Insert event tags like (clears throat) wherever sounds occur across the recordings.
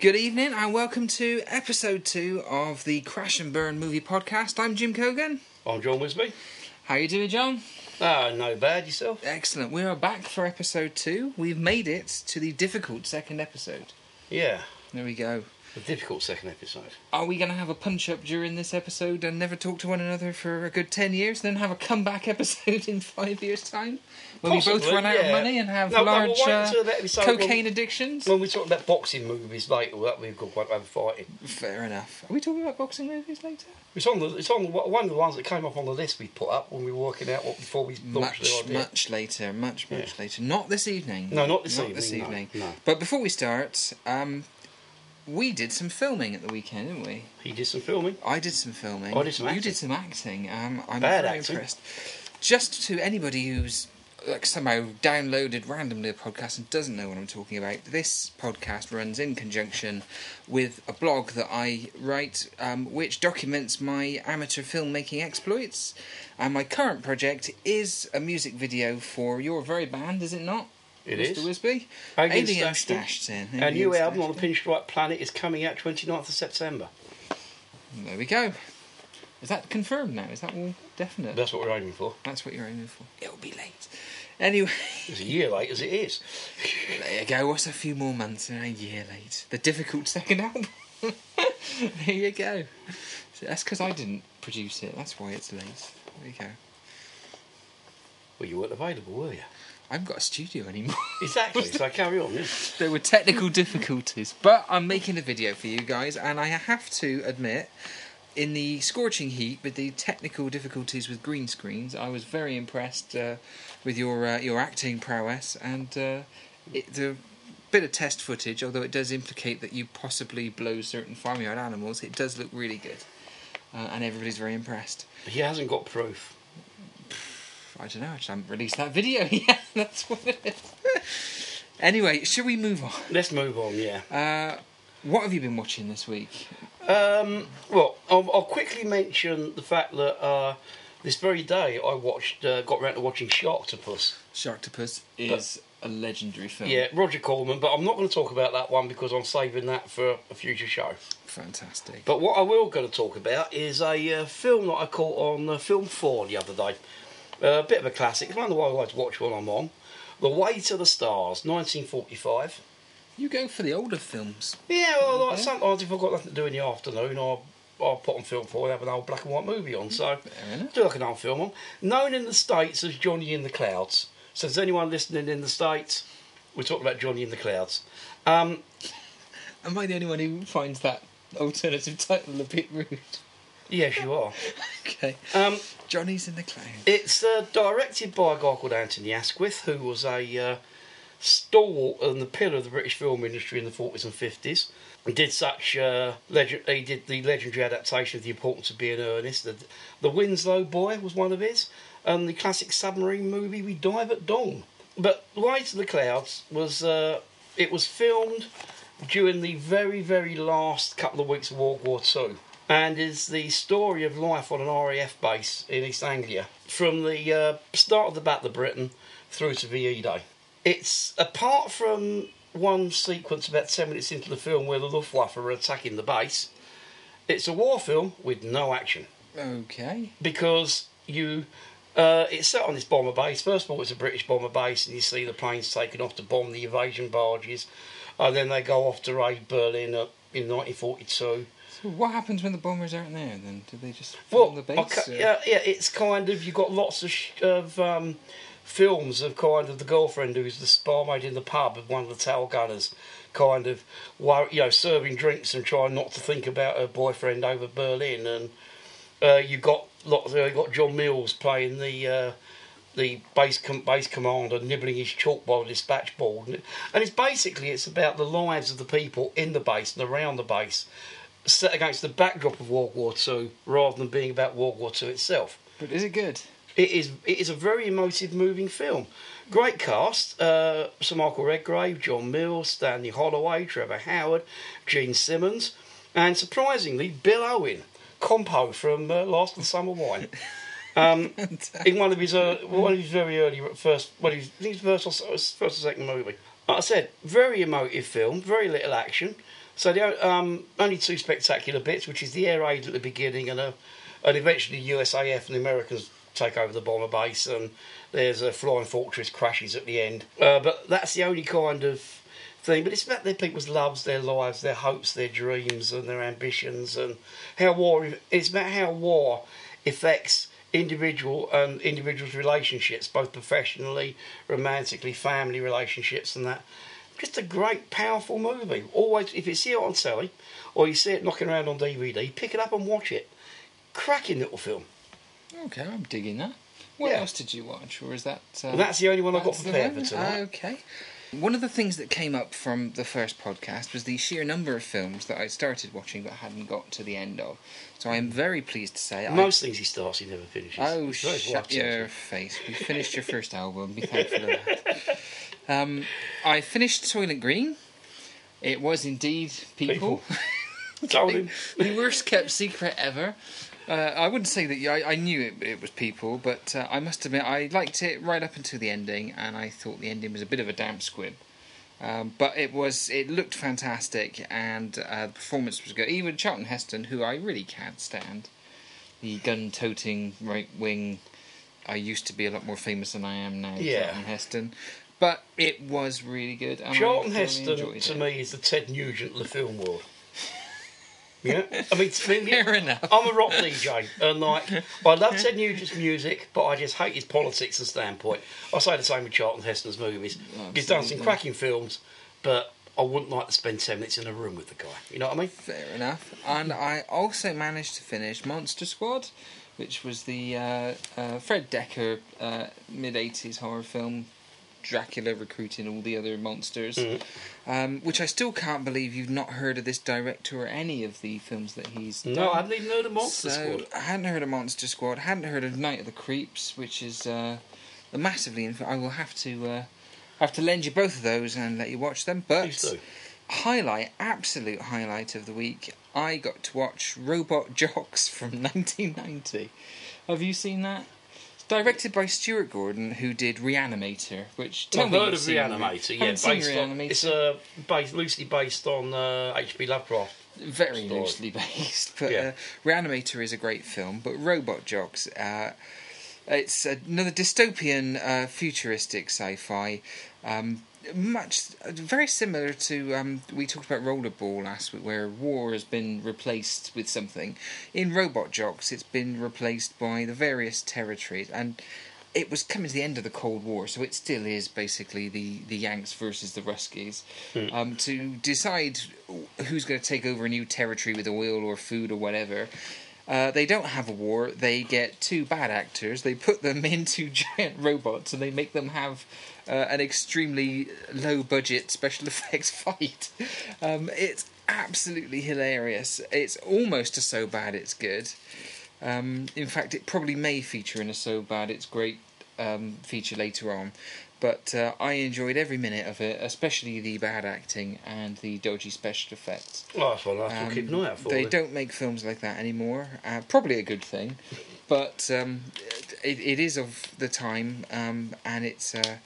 Good evening and welcome to episode two of the Crash and Burn movie podcast. I'm Jim Cogan. I'm John Wisby. How you doing, John? Ah, no bad yourself. Excellent. We are back for episode two. We've made it to the difficult second episode. Yeah, There we go. A difficult second episode. Are we going to have a punch up during this episode and never talk to one another for a good 10 years, then have a comeback (laughs) episode in five years' time? When we both run out of money and have No, large we'll uh, until that episode cocaine when- addictions? When we talk about boxing movies later, that we've got quite have fighting. Fair enough. Are we talking about boxing movies later? It's on the it's on the, one of the ones that came up on the list we put up when we were working out what before we launched Much, the idea. much later, much, much Yeah. later. Not this evening. No, not this Not evening. this no. No, But before we start, um, we did some filming at the weekend, didn't we? he did some filming. I did some filming. I did some acting. You did some acting. Um, I'm Bad very acting. impressed. Just to anybody who's like somehow downloaded randomly a podcast and doesn't know what I'm talking about, this podcast runs in conjunction with a blog that I write, um, which documents my amateur filmmaking exploits. And my current project is a music video for your very band, is it not? It Mr. is. Wisby? Alien Stashed Stashed in. Our new album on the Pinstripe Planet is coming out 29th of September. There we go. Is that confirmed now? Is that all definite? That's what we're aiming for. That's what you're aiming for. It'll be late. Anyway, (laughs) It's a year late as it is. there you go. What's a few more months and a year late? The difficult second (laughs) album. there you go. So that's because I didn't produce it. That's why it's late. There you go. Well, you weren't available, were you? I haven't got a studio anymore. (laughs) Exactly. so I carry on. Yeah. there were technical difficulties, but I'm making a video for you guys, and I have to admit, in the scorching heat with the technical difficulties with green screens, I was very impressed uh, with your uh, your acting prowess and uh, it, the bit of test footage. Although it does implicate that you possibly blow certain farmyard animals, it does look really good, uh, and everybody's very impressed. He hasn't got proof. I don't know. I just haven't released that video (laughs) yet. That's what it is. anyway, should we move on? Let's move on. Yeah. Uh, what have you been watching this week? Um, well, I'll, I'll quickly mention the fact that uh, this very day I watched, uh, got around to watching Sharktopus. Sharktopus is a legendary film. Yeah, Roger Corman, but I'm not going to talk about that one because I'm saving that for a future show. Fantastic. But what I will going to talk about is a uh, film that I caught on uh, Film 4 the other day. Uh, a bit of a classic. It's one that I like to watch when I'm on. The Way to the Stars, 1945. You go for the older films. Yeah, well, like, sometimes if I've got nothing to do in the afternoon, I'll, I'll put on Film 4 and have an old black and white movie on. So, do like an old film on. Known in the States as Johnny in the Clouds. So, is anyone listening in the States? We're talking about Johnny in the Clouds. Um, (laughs) Am I the only one who finds that alternative title a bit rude? Yes, you are. Okay. Um, Johnny's in the Clown. it's uh, directed by a guy called Anthony Asquith, who was a uh, stalwart and the pillar of the British film industry in the 40s and 50s. He did such uh, legend. He did the legendary adaptation of The Importance of Being Earnest. The, the Winslow Boy was one of his, and the classic submarine movie We Dive at Dawn. But Way to the Clouds was uh, it was filmed during the very very last couple of weeks of World War Two, and is the story of life on an RAF base in East Anglia from the uh, start of the Battle of Britain through to VE Day. It's apart from one sequence about 10 minutes into the film where the Luftwaffe are attacking the base, it's a war film with no action Okay. because you. Uh, it's set on this bomber base. First of all, it's a British bomber base, and you see the planes taken off to bomb the invasion barges. And then they go off to raid Berlin in 1942. So what happens when the bombers aren't there then? Do they just Well, the base? okay, yeah, yeah, it's kind of you've got lots of sh- of um, films of kind of the girlfriend who's the barmaid in the pub of one of the tail gunners, kind of you know serving drinks and trying not to think about her boyfriend over Berlin, and uh, you got lots. You got John Mills playing the. Uh, the base com- base commander nibbling his chalkboard dispatch board, and it's basically it's about the lives of the people in the base and around the base, set against the backdrop of World War Two, rather than being about World War Two itself. But is it good? It is it is a very emotive, moving film. Great cast: uh, Sir Michael Redgrave, John Mills, Stanley Holloway, Trevor Howard, Jean Simmons, and surprisingly Bill Owen, Compo from uh, Last of the Summer Wine. (laughs) Um, in one of his uh, one of his very early first, well, his, his first or, first or second movie. Like I said, very emotive film, very little action. So the um, only two spectacular bits, which is the air raid at the beginning and a, and eventually USAF and the Americans take over the bomber base and there's a flying fortress crashes at the end. Uh, but that's the only kind of thing. But it's about their people's loves, their lives, their hopes, their dreams, and their ambitions, and how war. It's about how war affects individual and individuals' relationships, both professionally, romantically, family relationships, and that. Just a great, powerful movie. Always, if you see it on telly, or you see it knocking around on DVD, pick it up and watch it. Cracking little film. Okay, I'm digging that. What Yeah. else did you watch, or is that? Uh, And that's the only one I've got prepared for tonight. Okay. One of the things that came up from the first podcast was the sheer number of films that I started watching but hadn't got to the end of. So I am very pleased to say I Most things he starts, he never finishes. Oh, shut your face. We finished your first album. Be thankful of that. (laughs) Um, I finished Soylent Green. It was indeed people. him. (laughs) the worst kept secret ever. Uh, I wouldn't say that I, I knew it, it was people, but uh, I must admit I liked it right up until the ending, and I thought the ending was a bit of a damp squib. Um, but it was it looked fantastic, and uh, the performance was good. Even Charlton Heston, who I really can't stand, the gun-toting right wing. I used to be a lot more famous than I am now. Yeah. Charlton Heston, but it was really good. And Charlton Heston, to it. me, is the Ted Nugent of the film world. (laughs) Yeah, I mean, to me, Fair enough. I'm a rock DJ, and like, I love (laughs) Ted Nugent's music, but I just hate his politics and standpoint. I say the same with Charlton Heston's movies. He's done some cracking films, but I wouldn't like to spend ten minutes in a room with the guy. You know what I mean? Fair enough. And I also managed to finish Monster Squad, which was the uh, uh, Fred Dekker uh, mid 80s horror film, Dracula recruiting all the other monsters. Mm. Um, which I still can't believe you've not heard of this director or any of the films that he's done. No, I hadn't even heard of Monster so, Squad. I hadn't heard of Monster Squad, hadn't heard of Night of the Creeps, which is uh, a massively. Inf- I will have to uh, have to lend you both of those and let you watch them. But highlight, absolute highlight of the week, I got to watch Robot (laughs) Jox from 1990. Have you seen that? Directed by Stuart Gordon, who did Reanimator, which I've me heard of Reanimator. Yeah, based on, Reanimator? it's uh, based, loosely based on uh, H.P. Lovecraft. very story. loosely (laughs) based. But Yeah. uh, Reanimator is a great film. But Robot Jox, uh, it's another dystopian, uh, futuristic sci-fi. Um, much very similar to um, we talked about Rollerball last week, where war has been replaced with something. In Robot Jox, it's been replaced by the various territories and. It was coming to the end of the Cold War, so it still is basically the, the Yanks versus the Ruskies. Um, to decide who's going to take over a new territory with oil or food or whatever, uh, they don't have a war. They get two bad actors. They put them (laughs) into giant robots and they make them have uh, an extremely low budget special (laughs) effects fight. Um, it's absolutely hilarious. It's almost a so bad it's good. Um, in fact, it probably may feature in a so bad it's great um, feature later on. But uh, I enjoyed every minute of it, especially the bad acting and the dodgy special effects. Oh, that's one I Um, keep an eye out for. they then. don't make films like that anymore. Uh, probably a good thing, but um, it, it is of the time, um, and it's uh,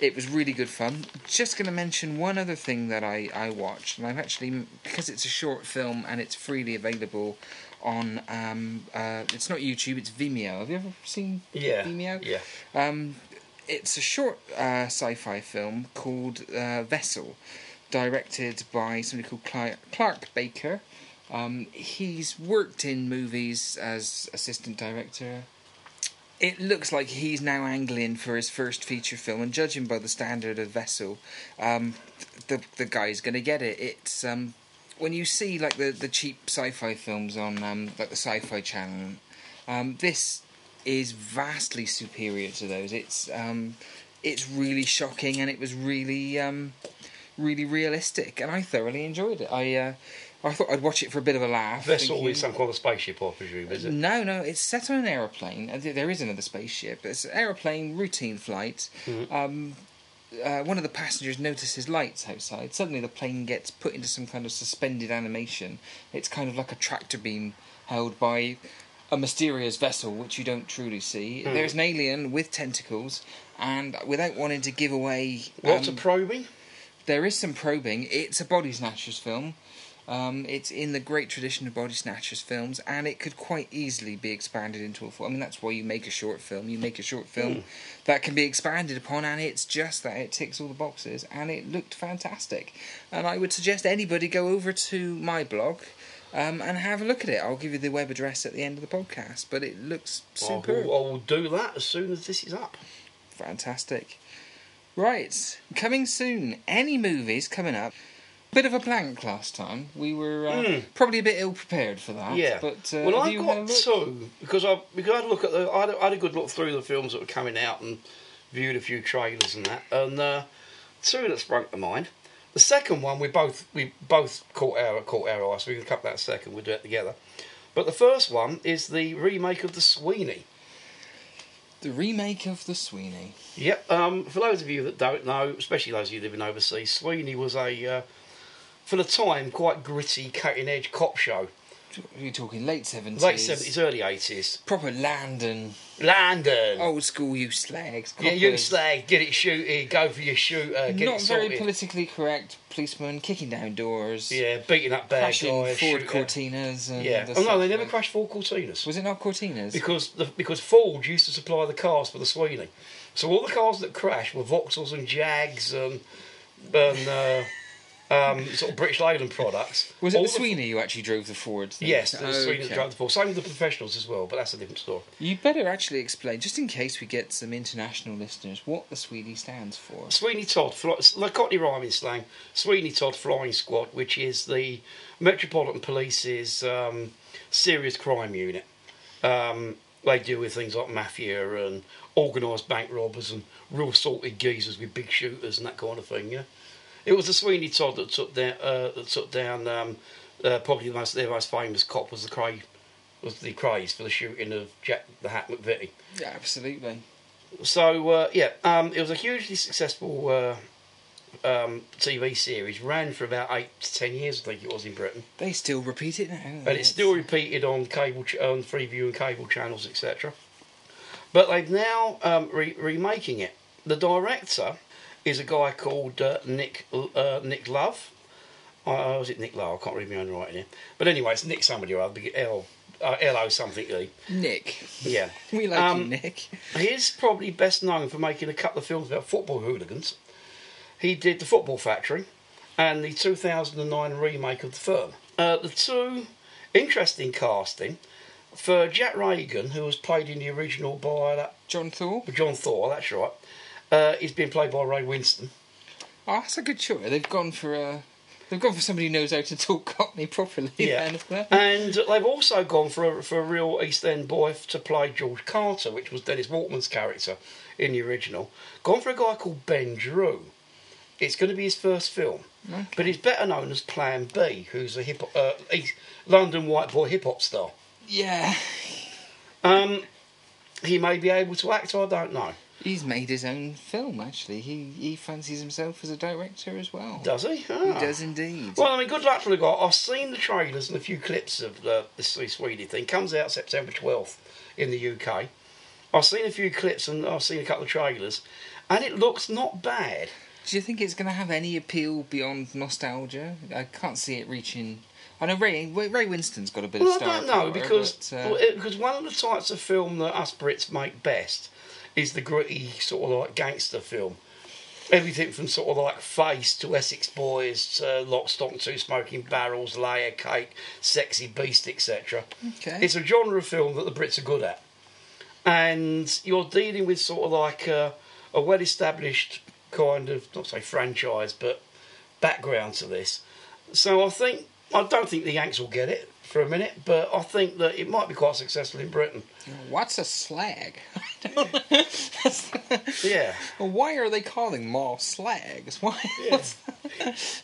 it was really good fun. Just going to mention one other thing that I, I watched, and I've actually because it's a short film and it's freely available on um, uh, it's not YouTube, it's Vimeo. Have you ever seen Yeah. Vimeo? Yeah. Um, it's a short uh, sci-fi film called uh, Vessel, directed by somebody called Clark, Clark Baker. Um, he's worked in movies as assistant director. It looks like he's now angling for his first feature film, and judging by the standard of Vessel, um, the the guy's going to get it. It's um, when you see like the, the cheap sci-fi films on um, like the Sci-Fi Channel, um, this is vastly superior to those. It's um, it's really shocking, and it was really um, really realistic, and I thoroughly enjoyed it. I uh, I thought I'd watch it for a bit of a laugh. Vessel thinking- is some kind of spaceship, I presume, is it? no, no, it's set on an aeroplane. Uh, There is another spaceship. It's an aeroplane routine flight. Um, uh, one of the passengers notices lights outside. Suddenly, the plane gets put into some kind of suspended animation. It's kind of like a tractor beam held by a mysterious vessel, which you don't truly see. Hmm. There's an alien with tentacles, and without wanting to give away. Lots um, of probing. There is some probing. It's a body snatchers film. Um, it's in the great tradition of body snatchers films, and it could quite easily be expanded into a full. I mean, that's why you make a short film. You make a short film Hmm. that can be expanded upon, and it's just that it ticks all the boxes, and it looked fantastic. And I would suggest anybody go over to my blog. Um, and have a look at it. I'll give you the web address at the end of the podcast, but it looks I will, I will do that as soon as this is up. Fantastic. Right, coming soon. Any movies coming up? Bit of a blank last time. We were uh, Mm. probably a bit ill prepared for that. Yeah. But uh, well, I got two because I because I had look at the I had, a- I had a good look through the films that were coming out and viewed a few trailers and that, and uh, two that sprung to mind. The second one we both we both caught our caught our eye, so we can cut that second. We'll do it together. But the first one is the remake of the Sweeney. The remake of The Sweeney. Yep. Um, for those of you that don't know, especially those of you living overseas, Sweeney was a, uh, for the time, quite gritty, cutting edge cop show. You're talking late 70s. Late seventies, early eighties. Proper London. London. Old school you slags. yeah, you slag, get it shooted, go for your shooter, get Not it very politically correct policemen kicking down doors. yeah, beating up bad Crashing guys. Ford shooting- Cortinas. And Yeah. Oh no, they never crashed Ford Cortinas. Was it not Cortinas? because the, because Ford used to supply the cars for the Sweeney. So all the cars that crashed were Vauxhalls and Jags and and uh, um, sort of British Leyland products. Was it All the Sweeney who actually drove the Ford? thing? Yes, the Sweeney drove the Ford. Same with the professionals as well, but that's a different story. You better actually explain, just in case we get some international listeners, what the Sweeney stands for. Sweeney Todd, like Cockney rhyming slang, Sweeney Todd Flying Squad, which is the Metropolitan Police's um, serious crime unit. Um, they deal with things like mafia and organised bank robbers and real salted geezers with big shooters and that kind of thing. Yeah, it was the Sweeney Todd that took down, uh, that took down um, uh, probably the most their most famous cop was the Kray, was the Krays for the shooting of Jack the Hat McVitie. Yeah, absolutely. So uh, yeah, um, it was a hugely successful uh, um, TV series. Ran for about eight to ten years, I think it was in Britain, They still repeat it now. and it's still repeated on cable, ch- on Freeview and cable channels, etc. But they've now um, re- remaking it. The director is a guy called uh, Nick uh, Nick Love. Uh, was it Nick Love? I can't read my own writing here. But anyway, it's Nick somebody or other. L uh, L O something E. Nick. Yeah. (laughs) We like Um, you, Nick. He's probably best known for making a couple of films about football hooligans. He did The Football Factory and the 2009 remake of The Firm. Uh, the two interesting casting for Jack Reagan, who was played in the original by that John Thaw. John Thaw, that's right. Uh, he's been played by Ray Winstone. Oh, that's a good choice. They've gone for a. They've gone for somebody who knows how to talk Cockney properly. Yeah. (laughs) then. And they've also gone for a, for a real East End boy to play George Carter, which was Dennis Waterman's character in the original. Gone for a guy called Ben Drew. It's going to be his first film, Okay. but he's better known as Plan B, who's a hip uh, London white boy hip hop star. Yeah. Um, he may be able to act, I don't know. He's made his own film, actually. He he fancies himself as a director as well. Does he? He Ah. does indeed. Well, I mean, good luck for the guy. I've seen the trailers and a few clips of the, the Swedish thing. Comes out September 12th in the UK. I've seen a few clips and I've seen a couple of trailers, and it looks not bad. Do you think it's going to have any appeal beyond nostalgia? I can't see it reaching. I know Ray Ray Winstone's got a bit Well, of I don't know power, because but, uh, because one of the types of film that us Brits make best is the gritty sort of like gangster film. Everything from sort of like Face to Essex Boys to Lock, Stock and Two Smoking Barrels, Layer Cake, Sexy Beast, etc. okay. It's a genre of film that the Brits are good at. And you're dealing with sort of like a, a well established kind of, not say franchise, but background to this. So I think, I don't think the Yanks will get it for a minute, but I think that it might be quite successful in Britain. What's a slag? (laughs) Yeah, well, why are they calling mall slags? Why? what's-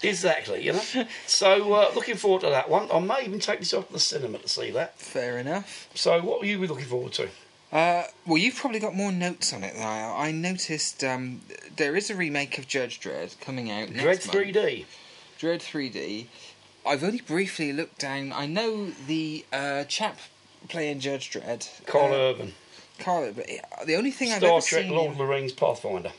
exactly, you know. So uh, looking forward to that one. I may even take myself to the cinema to see that. Fair enough. So what were you looking forward to? Uh, well, you've probably got more notes on it than I. I noticed um, there is a remake of Judge Dredd coming out Dredd month. 3D. Dredd 3D. I've only briefly looked down. I know the uh, chap playing Judge Dredd, Karl uh, Urban. Uh, the only thing I've Star ever Trek seen Lord him- of the Rings Pathfinder.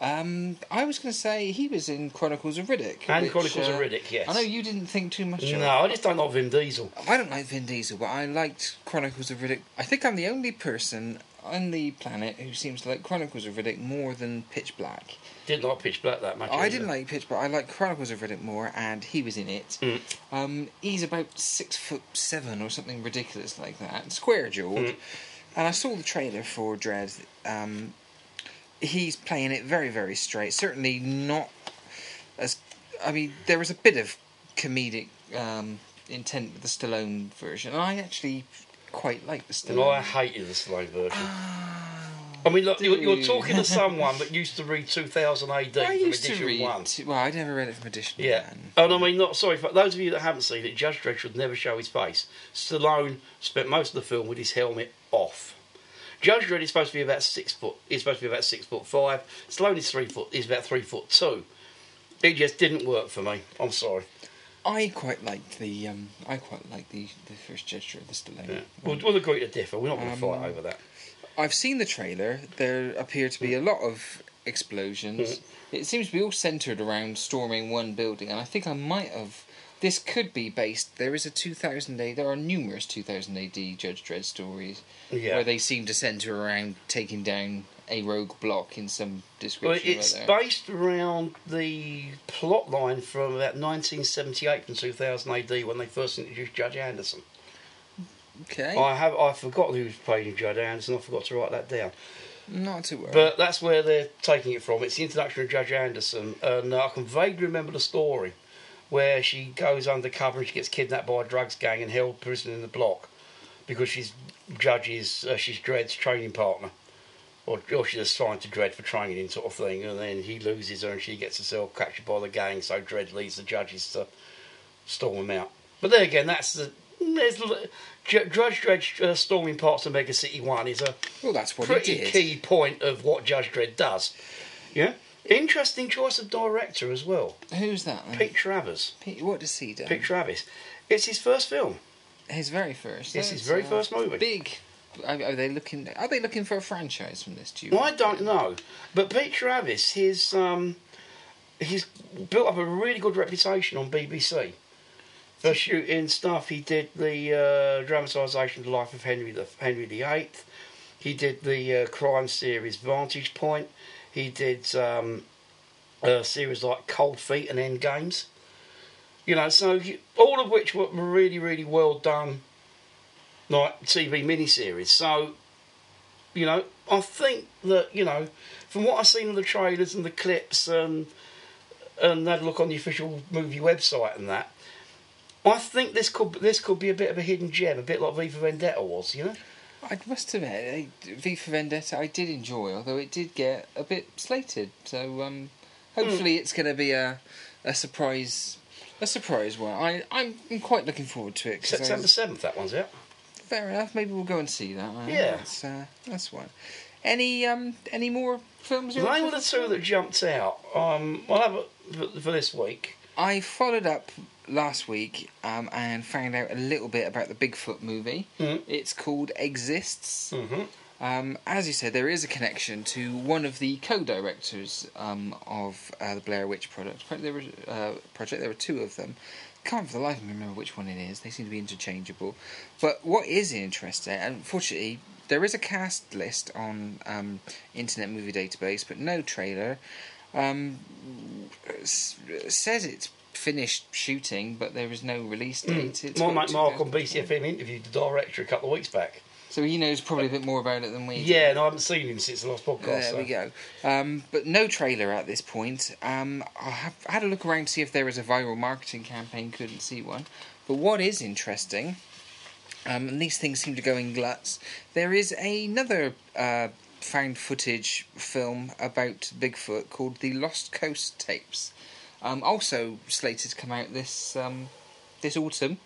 Um, I was going to say he was in Chronicles of Riddick. And which, Chronicles of uh, Riddick, yes. I know you didn't think too much of No. I just don't like Vin Diesel. I don't like Vin Diesel, but I liked Chronicles of Riddick. I think I'm the only person on the planet who seems to like Chronicles of Riddick more than Pitch Black. Didn't like Pitch Black that much. I either. didn't like Pitch Black. I like Chronicles of Riddick more, and he was in it. Mm. Um, he's about six foot seven or something ridiculous like that, square jawed. Mm. And I saw the trailer for Dredd. Um, he's playing it very, very straight. Certainly not as. I mean, there was a bit of comedic um, intent with the Stallone version, and I actually quite like the Stallone. No, I Stallone. hated the slow version. Ah, I mean, look, you're, you're talking to someone that (laughs) used to read 2000 AD I from used to edition read. one. Well, I never read it from edition Yeah, one. and I mean, not sorry for those of you that haven't seen it. Judge Dredd should never show his face. Stallone spent most of the film with his helmet off. Judge Dredd is supposed to be about six foot. He's supposed to be about six foot five. Stallone is three foot. He's about three foot two. It just didn't work for me. I'm sorry. I quite liked the um, I quite liked the, the first gesture of the Stallone. Yeah. We'll, we'll agree to differ. We're not going to Um, fight over that. I've seen the trailer. There appear to be a lot of explosions. It seems to be all centered around storming one building, and I think I might have. This could be based. There is a 2000 AD. There are numerous 2000 AD Judge Dredd stories Yeah. where they seem to center around taking down a rogue block in some Well, description. or it's other. based around the plot line from about 1978 and 2000 AD when they first introduced Judge Anderson. okay, I have I forgot who was playing Judge Anderson. I forgot to write that down. not to worry. But that's where they're taking it from. It's the introduction of Judge Anderson, and uh, I can vaguely remember the story where she goes undercover and she gets kidnapped by a drugs gang and held prisoner in the block because she's Judge's uh, she's Dredd's training partner. Or, or she's assigned to Dredd for training sort of thing, and then he loses her and she gets herself captured by the gang. So Dredd leads the judges to storm him out. But then again, that's the there's Judge Dredd uh, storming parts of Mega City One is a well, that's what pretty key point of what Judge Dredd does. Yeah, interesting choice of director as well. Who's that? Then? Pete Travis. Pete, what does he do? Pete Travis. It's his first film. His very first. It's his very uh, first movie. Big. Are, are they looking? Are they looking for a franchise from this? Do you? Well, I don't know, but Pete Travis, his um, he's built up a really good reputation on BBC for shooting stuff. He did the uh, dramatisation of the life of Henry the Henry VIII. He did the uh, crime series Vantage Point. He did um, a series like Cold Feet and End Games. You know, so he- all of which were really, really well done, like TV miniseries. So you know, I think that you know, from what I've seen of the trailers and the clips and and had a look on the official movie website and that, I think this could this could be a bit of a hidden gem, a bit like V for Vendetta was. You know, I must admit, eh, V for Vendetta, I did enjoy, although it did get a bit slated. So um, hopefully, it's going to be a a surprise. A surprise one. I I'm quite looking forward to it. September seventh, that one's it. fair enough. Maybe we'll go and see that. uh, Yeah. that's uh, that's one. Any um any more films? They were the two that jumped out. Um, I'll have it for, for this week. I followed up last week um, and found out a little bit about the Bigfoot movie. Mhm. It's called Exists. Mm-hmm. Um, as you said, there is a connection to one of the co-directors um, of uh, the Blair Witch product. There were uh, project. There were two of them. Can't for the life of me remember which one it is. They seem to be interchangeable. But what is interesting, unfortunately, there is a cast list on um, Internet Movie Database, but no trailer. Um, says it's finished shooting, but there is no release date. It's My got Mark on BCFM interviewed the director a couple of weeks back. So he knows probably a bit more about it than we do. Yeah, and I haven't seen him since the last podcast. There so. we go. Um, but no trailer at this point. Um, I have I had a look around to see if there was a viral marketing campaign. Couldn't see one. But what is interesting, um, and these things seem to go in gluts. There is another uh, found footage film about Bigfoot called the Lost Coast Tapes. Um, also slated to come out this um, this autumn.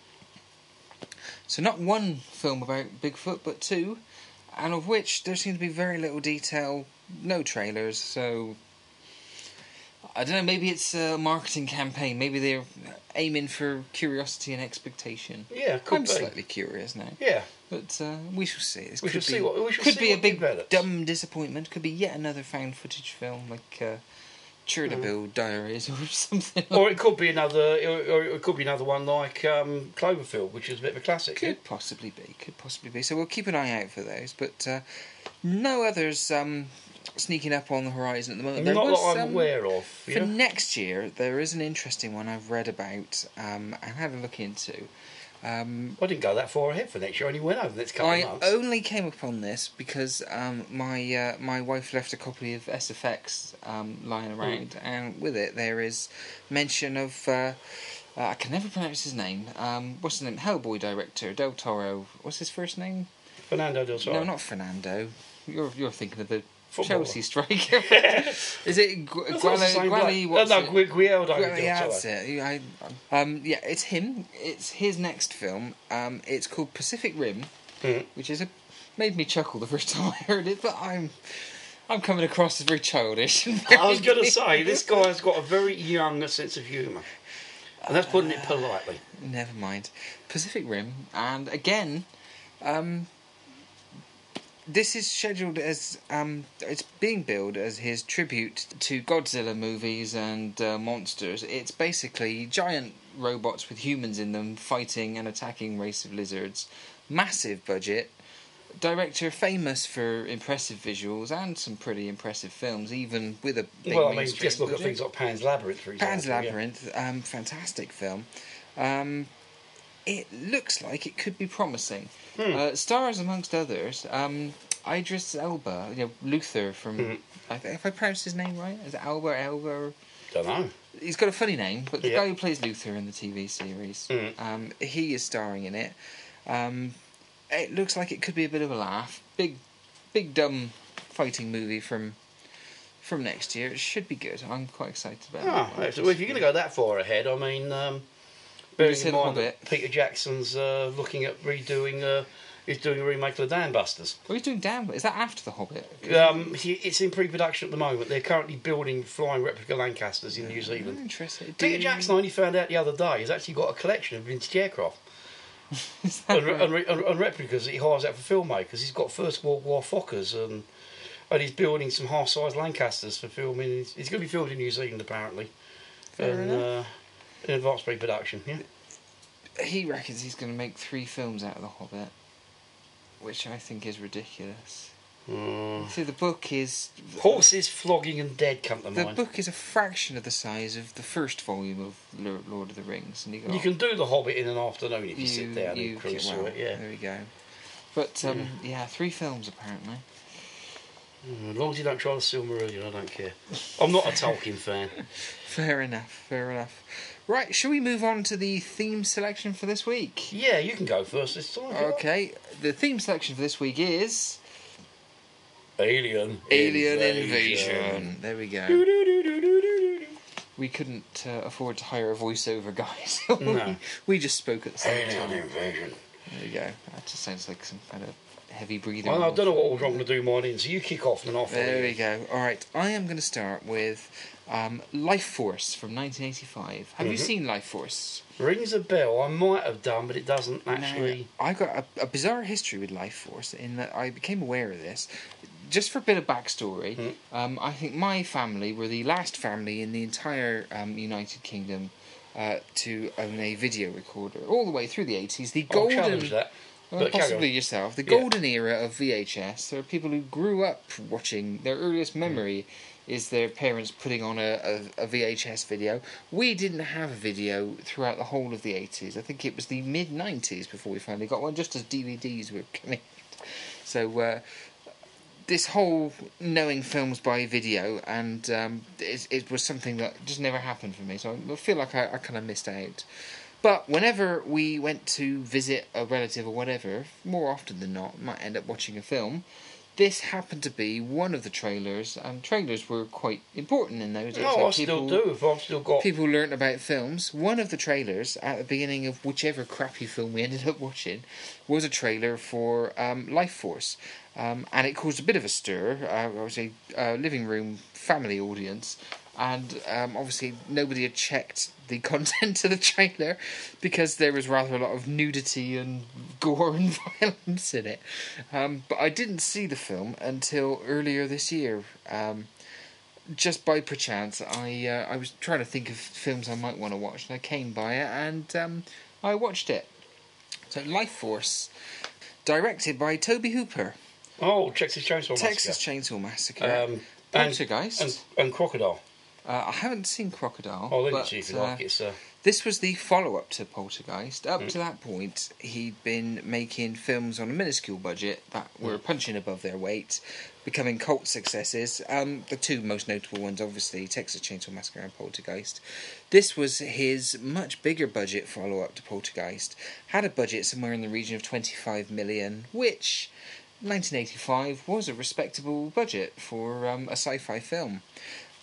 So not one film about Bigfoot, but two, and of which there seems to be very little detail, no trailers. So I don't know. Maybe it's a marketing campaign. Maybe they're aiming for curiosity and expectation. Yeah, could I'm be. slightly curious now, Yeah, but uh, we shall see. This We could shall be, see what- we shall could see be a big develops. dumb disappointment. Could be yet another found footage film like uh, Chernobyl Diaries or (laughs) something. or it could be another, or it could be another one like um, Cloverfield, which is a bit of a classic. Could possibly be. Could possibly be. So we'll keep an eye out for those. But uh, no others um, sneaking up on the horizon at the moment. Not was, that I'm um, aware of. For next year, there is an interesting one I've read about um, and had a look into. Um, I didn't go that far ahead for next year. I only went over the next couple I of months. only came upon this because um, my uh, my wife left a copy of SFX um, lying Hmm. around, and with it there is mention of uh, uh, I can never pronounce his name. Um, what's his name? Hellboy director Del Toro. What's his first name? Fernando del Toro. No, not Fernando. You're you're thinking of the Footballer. Chelsea striker. (laughs) is it Gu- I thought it was the Guale- same Guale- bloke. what's no, Gu- Guillermo yeah, that's it. Yeah, I, um, yeah, it's him. It's his next film. Um, it's called Pacific Rim, Mhm. which is a made me chuckle the first (laughs) time I heard it. But I'm I'm coming across as very childish. (laughs) I was going to say, this guy's got a very young sense of humour. And that's putting it politely. Never mind. Pacific Rim, and again, um, this is scheduled as um, it's being billed as his tribute to Godzilla movies and uh, monsters. It's basically giant robots with humans in them fighting and attacking race of lizards. Massive budget. Director famous for impressive visuals and some pretty impressive films, even with a big well, I mean, just look at things like Pan's Labyrinth, for example. Pan's yeah. Labyrinth, um, fantastic film. Um, it looks like it could be promising. Hmm. Uh, stars amongst others, um, Idris Elba, you know Luther from. Hmm. I think if I pronounce his name right, is it Elba Elba? Don't know. He's got a funny name, but the Yeah. guy who plays Luther in the TV series, Mm. um, he is starring in it. Um, it looks like it could be a bit of a laugh. Big, big dumb fighting movie from from next year. It should be good. I'm quite excited about Oh, it. so if you're going to go that far ahead, I mean, um, bearing in mind that. Peter Jackson's uh, looking at redoing, uh, he's doing a remake of the Dam Busters. What are you doing down? Is that after the Hobbit? Um, he, it's in pre-production at the moment. They're currently building flying replica Lancasters in New Zealand. interested. Peter Jackson I only found out the other day. He's actually got a collection of vintage aircraft (laughs) and, right? and, and, and replicas that he hires out for filmmakers. He's got First World War Fokkers and and he's building some half-sized Lancasters for filming. He's, he's going to be filmed in New Zealand apparently, Fair and enough. uh, in advanced pre-production. Yeah. He reckons he's going to make three films out of the Hobbit, which I think is ridiculous. Mm. See, the book is Horses, flogging, and dead come to the mind. book is a fraction of the size of the first volume of Lord of the Rings, and you, go, You can do the Hobbit in an afternoon if you, sit down you and cruise through well, it. Yeah. There we go. But um, yeah, three films apparently. Mm, As long as you don't try the Silmarillion, I don't care. I'm not a Tolkien fan. (laughs) Fair enough. Fair enough. Right, shall we move on to the theme selection for this week? Yeah, you can go first this time. if you like. Okay, the theme selection for this week is Alien. Alien Invasion. There we go. We couldn't uh, afford to hire a voiceover guy, (laughs) so No. we, just spoke at the same Alien time. Invasion. There we go. That just sounds like some kind of heavy breathing. Well, I don't know what order I'm going to do mine in, so you kick off and I'll There we go. All right, I am going to start with um, Life Force from 1985. Have you Mhm. seen Life Force? Rings a bell. I might have done, but it doesn't actually. Now, I got a, a bizarre history with Life Force in that I became aware of this. Just for a bit of backstory, Mhm. um, I think my family were the last family in the entire um, United Kingdom uh, to own a video recorder all the way through the 80s. The I'll golden. Well, possibly yourself. The Yeah. golden era of VHS. There are people who grew up watching. Their earliest memory is their parents putting on a, a, a VHS video. We didn't have a video throughout the whole of the 80s. I think it was the mid 90s before we finally got one, just as DVDs were coming. So, uh, this whole knowing films by video and um, it, it was something that just never happened for me. So I feel like I, I kind of missed out. But whenever we went to visit a relative or whatever, more often than not, might end up watching a film. This happened to be one of the trailers, and trailers were quite important in those days. No, Like I still do. If I've still got. People learnt about films. One of the trailers at the beginning of whichever crappy film we ended up watching was a trailer for um, Life Force, um, and it caused a bit of a stir. Uh, I was a uh, living room family audience, and um, obviously nobody had checked the (laughs) content of the trailer because there was rather a lot of nudity and gore (laughs) and violence in it. Um, but I didn't see the film until earlier this year. Um, just by perchance, I uh, I was trying to think of films I might want to watch, and I came by it, and um, I watched it. So, Life Force, directed by Tobe Hooper, Oh, Texas Chainsaw Massacre. Texas Chainsaw Massacre, Um, and, and, and Crocodile. Uh, I haven't seen Crocodile. Oh, but, see if you uh, like it. Uh, This was the follow up to Poltergeist. Up Mm. to that point, he'd been making films on a minuscule budget that were Mm. punching above their weight, becoming cult successes. Um, the two most notable ones, obviously, Texas Chainsaw Massacre and Poltergeist. This was his much bigger budget follow up to Poltergeist. Had a budget somewhere in the region of 25 million, which 1985 was a respectable budget for um, a sci fi film.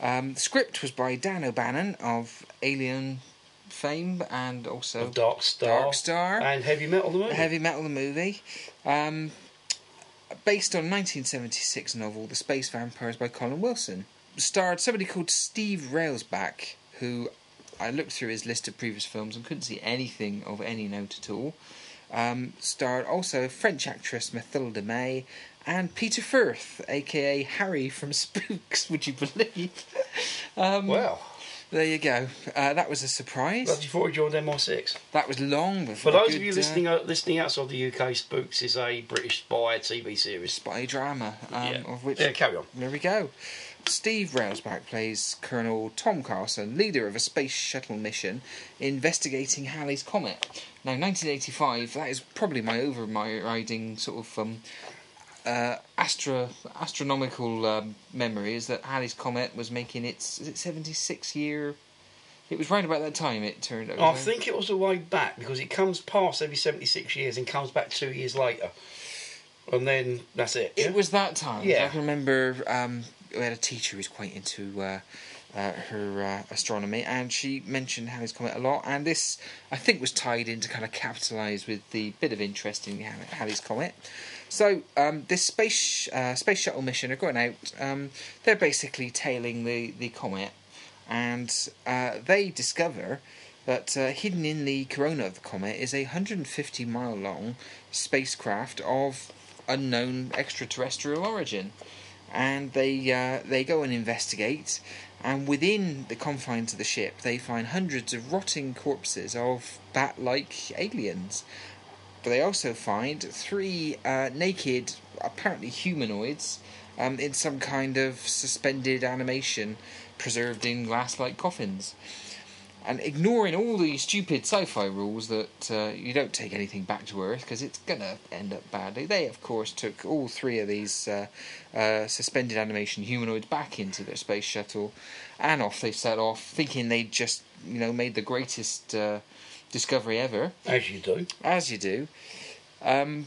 Um, the script was by Dan O'Bannon of Alien fame and also of Dark Star. Dark Star, And Heavy Metal, the movie. Heavy Metal the movie. Um, based on 1976 novel The Space Vampires by Colin Wilson. Starred somebody called Steve Railsback, who I looked through his list of previous films and couldn't see anything of any note at all. Um, starred also French actress Mathilde May and Peter Firth, aka Harry from Spooks, would you believe? um, Wow. there you go. Uh, that was a surprise. That's before he joined MI6. That was long before. For those good, of you uh, listening uh, listening outside the UK, Spooks is a British spy TV series. spy drama, um, yeah. of which yeah, carry on. There we go. Steve Railsback plays Colonel Tom Carson, leader of a space shuttle mission investigating Halley's Comet. Now, 1985, that is probably my overriding sort of um, uh, astro- astronomical um, memory is that Halley's Comet was making its is it 76 year. It was right about that time it turned out. I think it was a way back because it comes past every 76 years and comes back two years later. And then that's it. It yeah? was that time. Yeah. I can remember um, we had a teacher who was quite into uh, uh, her uh, astronomy, and she mentioned Halley's Comet a lot. And this, I think, was tied in to kind of capitalise with the bit of interest in Halley's Comet. So um, this space uh, space shuttle mission are going out. Um, they're basically tailing the the comet, and uh, they discover that uh, hidden in the corona of the comet is a 150 mile long spacecraft of unknown extraterrestrial origin. And they uh, they go and investigate, and within the confines of the ship, they find hundreds of rotting corpses of bat-like aliens. But they also find three uh, naked, apparently humanoids, um, in some kind of suspended animation, preserved in glass-like coffins. And ignoring all the stupid sci-fi rules that uh, you don't take anything back to Earth because it's gonna end up badly, they of course took all three of these uh, uh, suspended animation humanoids back into their space shuttle, and off they set off, thinking they'd just you know made the greatest uh, discovery ever As you do. as you do. Um,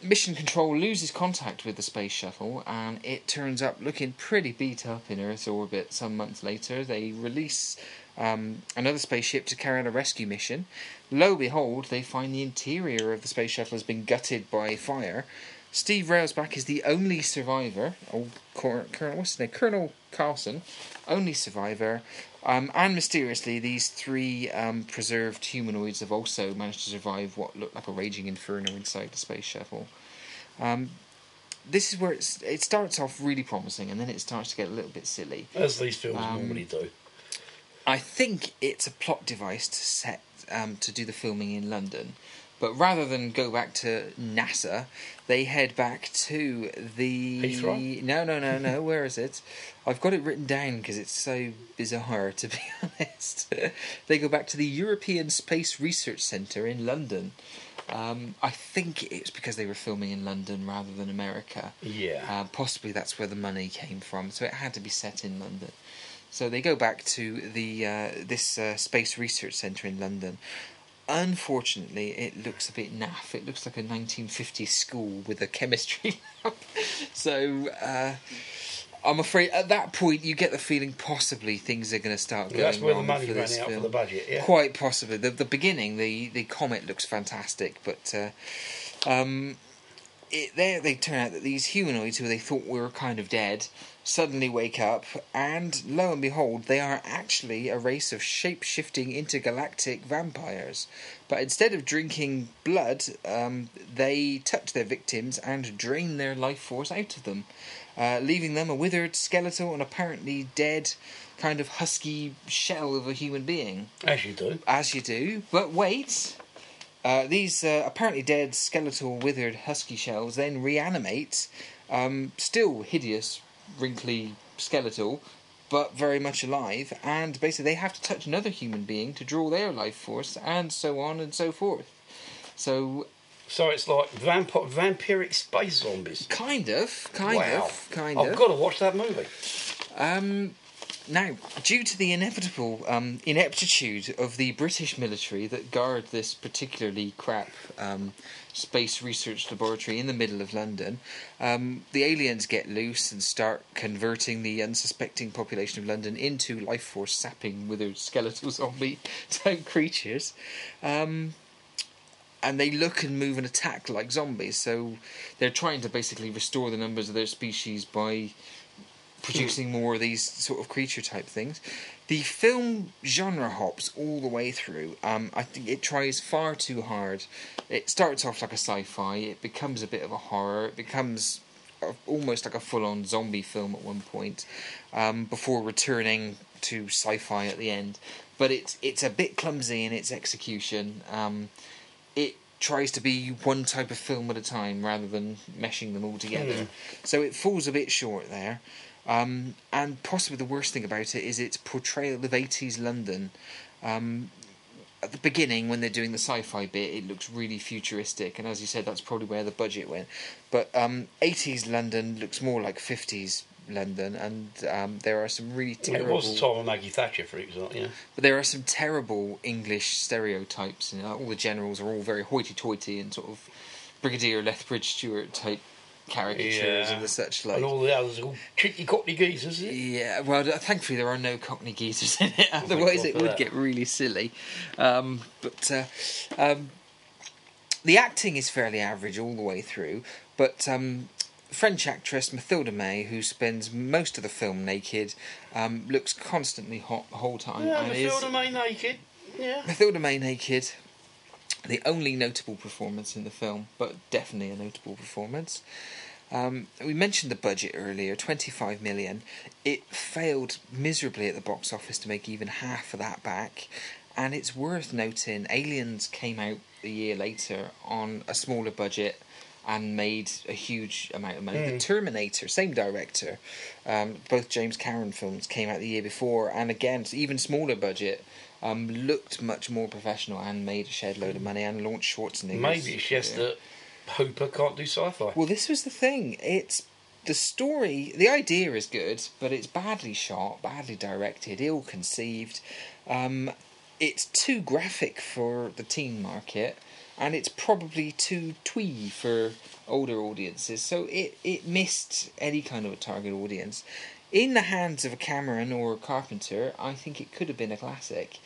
Mission Control loses contact with the space shuttle, and it turns up looking pretty beat up in Earth's orbit. Some months later, they release um, another spaceship to carry out a rescue mission. Lo and behold, they find the interior of the space shuttle has been gutted by fire. Steve Railsback is the only survivor. Oh, Colonel, what's his name? Colonel Carlson, only survivor. Um, and mysteriously, these three um, preserved humanoids have also managed to survive what looked like a raging inferno inside the space shuttle. Um, this is where it's, it starts off really promising, and then it starts to get a little bit silly. As these films Um, normally do. I think it's a plot device to set um, to do the filming in London, but rather than go back to NASA, they head back to the Heathrow? no no no no (laughs) where is it? I've got it written down because it's so bizarre to be (laughs) honest. they go back to the European Space Research Centre in London. Um, I think it's because they were filming in London rather than America. Yeah. Uh, possibly that's where the money came from, so it had to be set in London. So they go back to the uh, this uh, space research centre in London. Unfortunately, it looks a bit naff. It looks like a 1950s school with a chemistry (laughs) lab. so uh, I'm afraid at that point you get the feeling possibly things are going to start going That's where the wrong money ran out for the budget, yeah. Quite possibly. The the beginning, the the comet looks fantastic, but uh, um, it, there they turn out that these humanoids who they thought were kind of dead suddenly wake up, and lo and behold, they are actually a race of shape shifting intergalactic vampires. But instead of drinking blood, um, they touch their victims and drain their life force out of them, uh, leaving them a withered, skeletal, and apparently dead kind of husky shell of a human being. As you do. As you do. But wait. Uh, these uh, apparently dead, skeletal, withered, husky shells then reanimate, um, still hideous, wrinkly, skeletal, but very much alive, and basically they have to touch another human being to draw their life force, and so on and so forth. So, So it's like vamp- vampiric space zombies. kind of, kind wow. of, kind of. I've got to watch that movie. Um, now, due to the inevitable um, ineptitude of the British military that guard this particularly crap um, space research laboratory in the middle of London, um, the aliens get loose and start converting the unsuspecting population of London into life force sapping withered skeletal (laughs) zombie type creatures. Um, and they look and move and attack like zombies. So they're trying to basically restore the numbers of their species by producing more of these sort of creature type things. The film genre hops all the way through. Um, I think it tries far too hard. It starts off like a sci-fi. It becomes a bit of a horror. It becomes a, almost like a full-on zombie film at one point, um, before returning to sci-fi at the end. But it's it's a bit clumsy in its execution. Um, it tries to be one type of film at a time rather than meshing them all together. Hmm. So it falls a bit short there. Um, and possibly the worst thing about it is its portrayal of 80s London. Um, at the beginning, when they're doing the sci fi bit, it looks really futuristic, and as you said, that's probably where the budget went. But um, 80s London looks more like 50s London, and um, there are some really terrible. It was time of Maggie Thatcher, for example. Yeah. But there are some terrible English stereotypes. You know, all the generals are all very hoity-toity and sort of Brigadier Lethbridge Stewart type caricatures Yeah. and the such like. And all the others are all cheeky cockney geezers. Yeah, well, thankfully there are no Cockney geezers in it. Otherwise, it would that. get really silly. Um, but uh, um, the acting is fairly average all the way through. But um, French actress Mathilda May, who spends most of the film naked, um, looks constantly hot the whole time. Yeah, and the is- May naked. Yeah. Mathilda May naked. The only notable performance in the film, but definitely a notable performance. Um, we mentioned the budget earlier, 25 million. It failed miserably at the box office to make even half of that back. And it's worth noting, Aliens came out a year later on a smaller budget and made a huge amount of money. The Mm. Terminator, same director, um, both James Cameron films came out the year before, and again, even smaller budget, um, looked much more professional and made a shed load of money and launched Schwarzenegger. Maybe it's just that Hooper can't do sci-fi. Well, this was the thing. It's the story. The idea is good, but it's badly shot, badly directed, ill conceived. Um, it's too graphic for the teen market, and it's probably too twee for older audiences. So it it missed any kind of a target audience. In the hands of a Cameron or a Carpenter, I think it could have been a classic.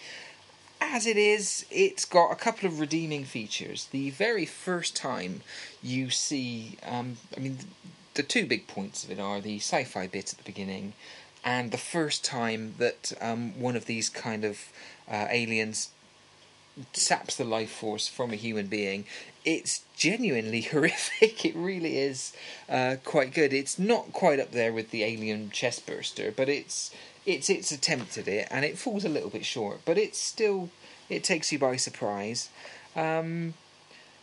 As it is, it's got a couple of redeeming features. The very first time you see, um, I mean, the two big points of it are the sci fi bit at the beginning, and the first time that um, one of these kind of uh, aliens saps the life force from a human being. It's genuinely (laughs) horrific. It really is uh, quite good. It's not quite up there with the Alien chestburster, but it's it's its attempt at it, and it falls a little bit short. But it's still it takes you by surprise. Um,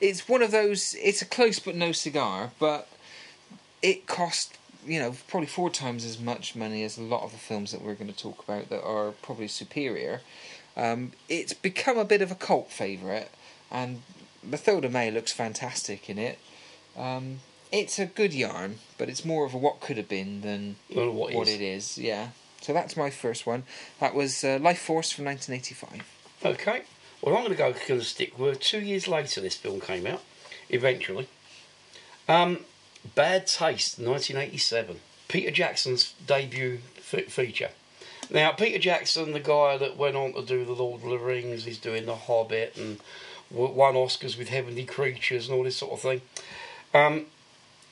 it's one of those. It's a close but no cigar, but it cost you know probably four times as much money as a lot of the films that we're going to talk about that are probably superior. Um, it's become a bit of a cult favourite, and Mathilda May looks fantastic in it. Um, it's a good yarn, but it's more of a what could have been than Well, what what is. it is. Yeah. So that's my first one. That was uh, Lifeforce from 1985. Okay. Well, I'm going to go going to stick with two years later. This film came out. Eventually. Um, Bad Taste, 1987. Peter Jackson's debut f- feature. Now, Peter Jackson, the guy that went on to do the Lord of the Rings, he's doing The Hobbit and won Oscars with Heavenly Creatures and all this sort of thing. Um,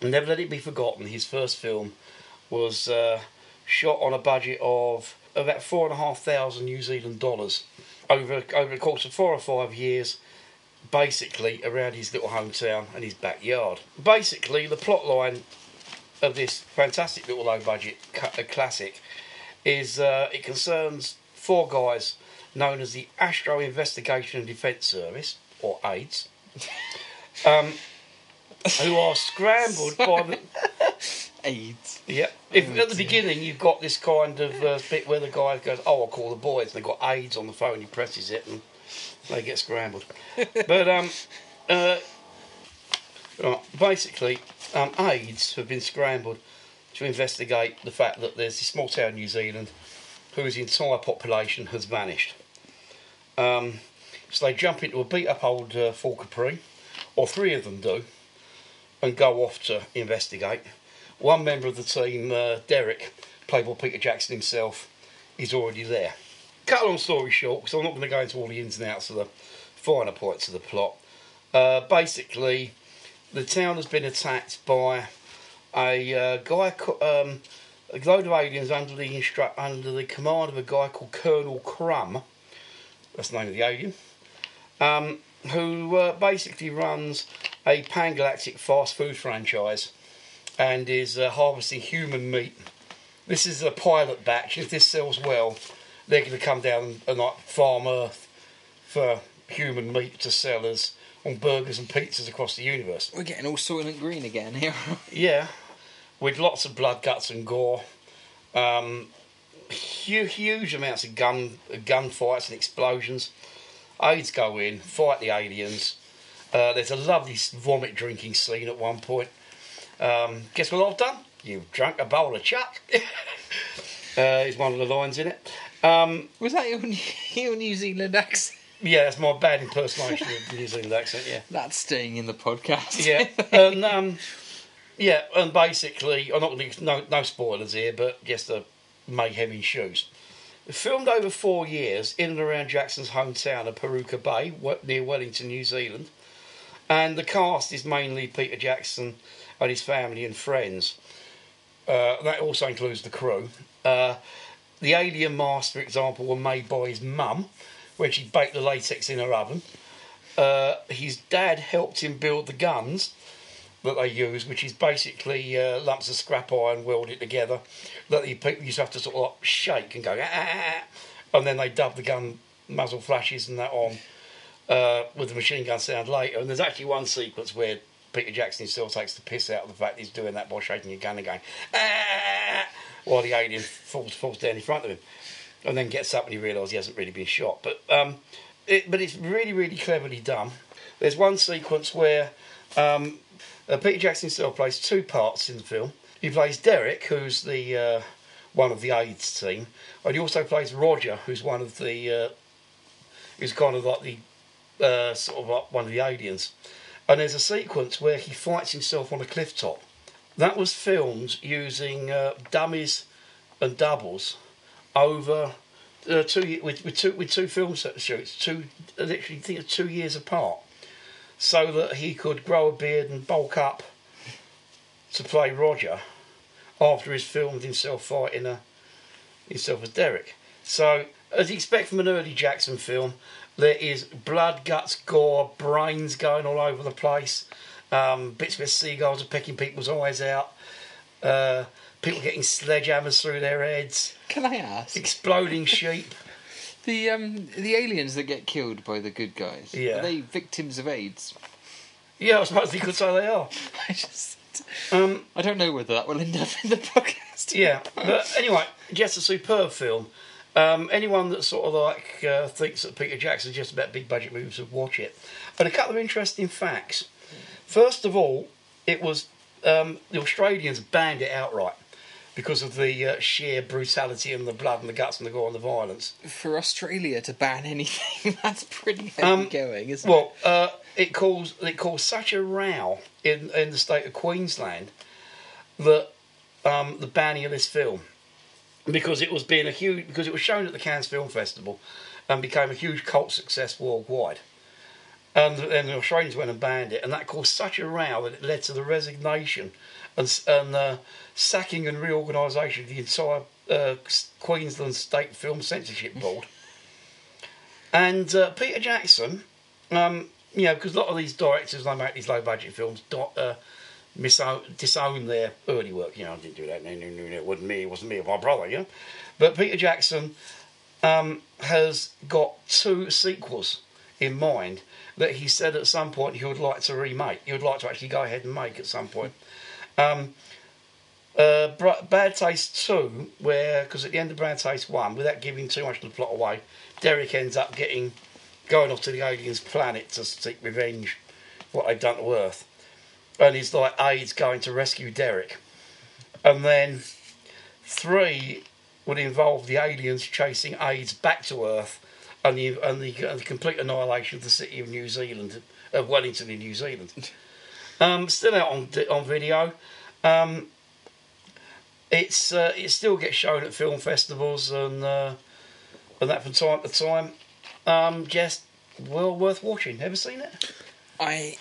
never let it be forgotten. His first film was uh, shot on a budget of about four and a half thousand New Zealand dollars over over the course of four or five years, basically around his little hometown and his backyard. Basically, the plot line of this fantastic little low budget classic is uh, it concerns four guys known as the Astro Investigation and Defence Service, or AIDS, (laughs) um, who are scrambled by the. (laughs) AIDS. Yeah. If at the beginning you've got this kind of uh, bit where the guy goes, "Oh, I'll call the boys," and they've got AIDS on the phone. He presses it, and they get scrambled. (laughs) but um, uh, basically, um, AIDS have been scrambled to investigate the fact that there's this small town in New Zealand whose entire population has vanished. Um, so they jump into a beat up old uh, Ford Capri, or three of them do, and go off to investigate. One member of the team, uh, Derek, played by Peter Jackson himself, is already there. Cut a long story short, because I'm not going to go into all the ins and outs of the finer points of the plot. Uh, basically, the town has been attacked by a uh, guy, um, a load of aliens under the instru- under the command of a guy called Colonel Crumb. That's the name of the alien. Um, who uh, basically runs a pan-galactic fast food franchise and is uh, harvesting human meat. This is a pilot batch. If this sells well, they're going to come down and like farm Earth for human meat to sell as on burgers and pizzas across the universe. We're getting all Soylent Green again here. (laughs) Yeah, with lots of blood, guts, and gore. Um, huge, huge amounts of gun gunfights and explosions. Aids go in, fight the aliens. Uh, there's a lovely vomit drinking scene at one point. Um, guess what I've done? You've drunk a bowl of chuck. (laughs) uh, is one of the lines in it. Um, Was that your, (laughs) your New Zealand accent? yeah, that's my bad impersonation of the New Zealand accent. Yeah. That's staying in the podcast. yeah, (laughs) and um, yeah, and basically, I'm not going to no no spoilers here, but just the mayhem ensues. Filmed over four years in and around Jackson's hometown of Pukerua Bay, near Wellington, New Zealand, and the cast is mainly Peter Jackson and his family and friends. Uh, that also includes the crew. Uh, the alien masks, for example, were made by his mum when she baked the latex in her oven. Uh, his dad helped him build the guns that they use, which is basically uh, lumps of scrap iron welded together that the people used to have to sort of like shake and go, "Ah, ah, ah," and then they dub the gun muzzle flashes and that on uh, with the machine gun sound later. And there's actually one sequence where Peter Jackson himself takes the piss out of the fact he's doing that by shaking a gun and going, "Ah," while the alien falls, falls down in front of him and then gets up and he realises he hasn't really been shot. But um, it, but it's really really cleverly done. There's one sequence where um, uh, Peter Jackson himself plays two parts in the film. He plays Derek, who's the uh, one of the AIDS team, and he also plays Roger, who's one of the uh, who's kind of like the uh, sort of like one of the aliens. And there's a sequence where he fights himself on a cliff top. That was filmed using uh, dummies and doubles over uh, two with, with two with two film shoots, two literally I think two years apart, so that he could grow a beard and bulk up to play Roger after he's filmed himself fighting a, himself as Derek. So, as you expect from an early Jackson film, there is blood, guts, gore, brains going all over the place, um, bits where seagulls are pecking people's eyes out, uh, people getting sledgehammers through their heads, Can I ask exploding sheep. The um the aliens that get killed by the good guys? Yeah. Are they victims of AIDS? Yeah, I suppose you could say they are. (laughs) I just Um, I don't know whether that will end up in the podcast. Yeah, but anyway, just a superb film. Um, anyone that sort of like uh, thinks that Peter Jackson's just about big budget movies should watch it. And a couple of interesting facts. First of all, it was um, the Australians banned it outright because of the uh, sheer brutality and the blood and the guts and the gore and the violence. For Australia to ban anything, (laughs) that's pretty heavy Um, going, isn't Well, uh, it caused it caused such a row in in the state of Queensland that um, the banning of this film because it was being a huge because it was shown at the Cannes Film Festival and became a huge cult success worldwide. And then the Australians went and banned it, and that caused such a row that it led to the resignation and, and uh, sacking and reorganisation of the entire uh, Queensland State Film Censorship (laughs) Board. And uh, Peter Jackson, um, you know, because a lot of these directors, they make these low budget films, do, uh, misown, disown their early work. You know, I didn't do that. No, no, no, no, it wasn't me. It wasn't me. It was my brother. You know, but Peter Jackson um, has got two sequels in mind that he said at some point he would like to remake. He would like to actually go ahead and make at some point. Um, uh, Bad Taste 2, where, because at the end of Bad Taste 1, without giving too much of the plot away, Derek ends up getting, going off to the aliens' planet to seek revenge for what they've done to Earth. And he's like, AIDS going to rescue Derek. And then 3 would involve the aliens chasing AIDS back to Earth and the, and the, and the complete annihilation of the city of New Zealand, of Wellington in New Zealand. (laughs) Um, still out on on video. Um, it's uh, it still gets shown at film festivals and uh, and that from time to time. Um, just well worth watching. Ever seen it? I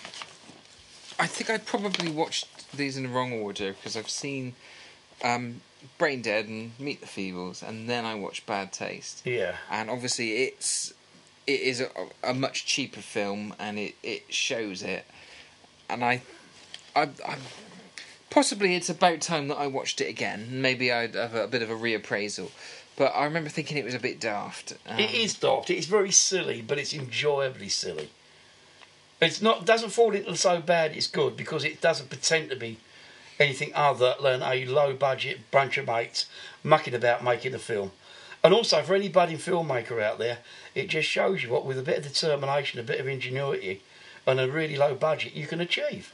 I think I probably watched these in the wrong order because I've seen um, Braindead and Meet the Feebles, and then I watched Bad Taste. Yeah. And obviously, it's it is a, a much cheaper film, and it, it shows it. And I, I, I possibly it's about time that I watched it again. Maybe I'd have a, a bit of a reappraisal. But I remember thinking it was a bit daft. Um, it is daft. It's very silly, but it's enjoyably silly. It's not doesn't fall into so bad it's good because it doesn't pretend to be anything other than a low budget bunch of mates mucking about making a film. And also for any budding filmmaker out there, it just shows you what with a bit of determination, a bit of ingenuity, and a really low budget you can achieve.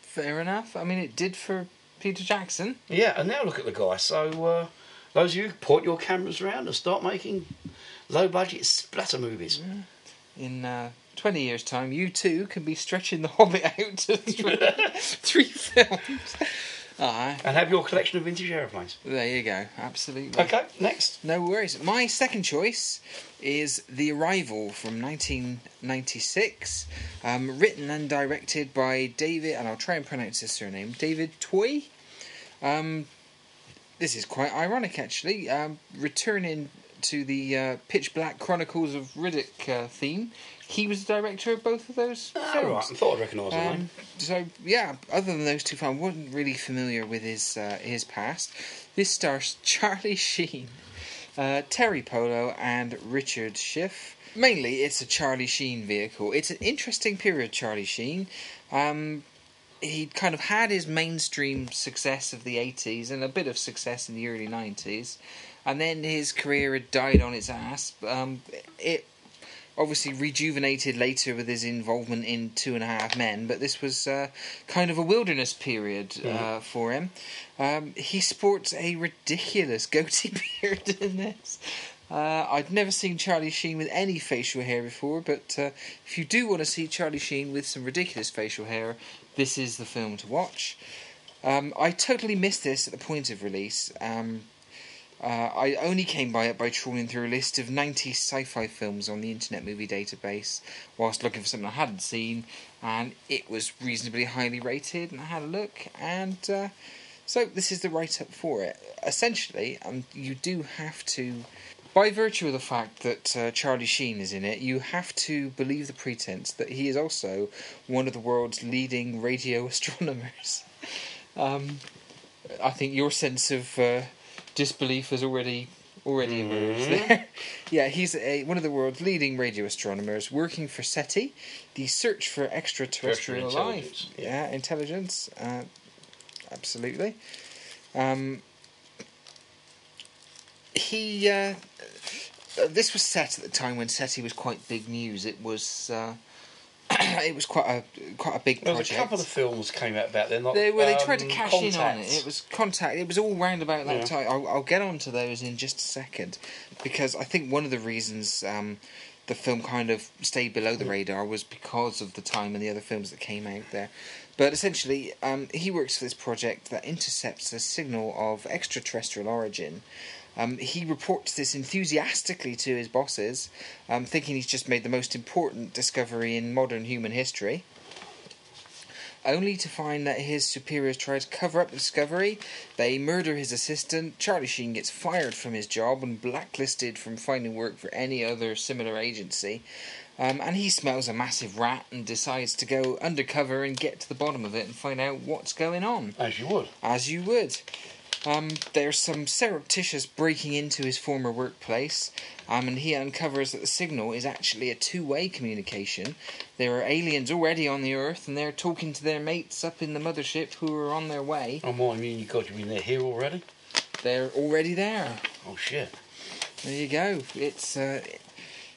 Fair enough. I mean, it did for Peter Jackson. Yeah, and now look at the guy. So, uh, those of you point your cameras around and start making low budget splatter movies. Yeah. In uh, 20 years' time, you too can be stretching The Hobbit out to three, (laughs) three films. Uh-huh. And have your collection of vintage aeroplanes. There you go, absolutely. Okay, next. No worries. My second choice is The Arrival from 1996, um, written and directed by David, and I'll try and pronounce his surname, David Twohy. Um, this is quite ironic, actually. Um, returning to the uh, Pitch Black Chronicles of Riddick uh, theme, he was the director of both of those oh, films. Right. I thought I'd recognise um. So yeah, other than those two films, I wasn't really familiar with his uh, his past. This stars (laughs) Charlie Sheen, uh, Teri Polo, and Richard Schiff. Mainly, it's a Charlie Sheen vehicle. It's an interesting period, Charlie Sheen. Um, he kind of had his mainstream success of the 80s and a bit of success in the early 90s and then his career had died on its ass. Um, it obviously rejuvenated later with his involvement in Two and a Half Men, but this was uh, kind of a wilderness period uh, mm. for him. Um, he sports a ridiculous goatee (laughs) beard in this. Uh, I'd never seen Charlie Sheen with any facial hair before, but uh, if you do want to see Charlie Sheen with some ridiculous facial hair, this is the film to watch. Um, I totally missed this at the point of release. Um, uh, I only came by it by trawling through a list of 90 sci fi films on the Internet Movie Database whilst looking for something I hadn't seen, and it was reasonably highly rated. And I had a look, and uh, so this is the write up for it. Essentially, um, you do have to, by virtue of the fact that uh, Charlie Sheen is in it, you have to believe the pretense that he is also one of the world's leading radio (laughs) astronomers. um, I think your sense of uh, disbelief has already already mm-hmm. emerged there. (laughs) yeah, he's a, one of the world's leading radio astronomers working for SETI, the search for extraterrestrial life. Yeah, intelligence. Uh, absolutely. Um, he. Uh, this was set at the time when SETI was quite big news. It was. Uh, (clears throat) it was quite a quite a big project. A couple of films came out about then. Like, they, well, they tried to um, cash Contact. in on it. It was Contact. It was all round about that yeah. time. I'll, I'll, get on to those in just a second because I think one of the reasons um, the film kind of stayed below the radar was because of the time and the other films that came out there. But essentially, um, he works for this project that intercepts a signal of extraterrestrial origin um, he reports this enthusiastically to his bosses, um, thinking he's just made the most important discovery in modern human history. only to find that his superiors try to cover up the discovery. They murder his assistant. Charlie Sheen gets fired from his job and blacklisted from finding work for any other similar agency. Um, and he smells a massive rat and decides to go undercover and get to the bottom of it and find out what's going on. As you would. As you would. Um, there's some surreptitious breaking into his former workplace, um, and he uncovers that the signal is actually a two way communication. There are aliens already on the Earth, and they're talking to their mates up in the mothership who are on their way. Oh, my, I mean, you got you mean they're here already? They're already there. Oh, shit. There you go. It's uh,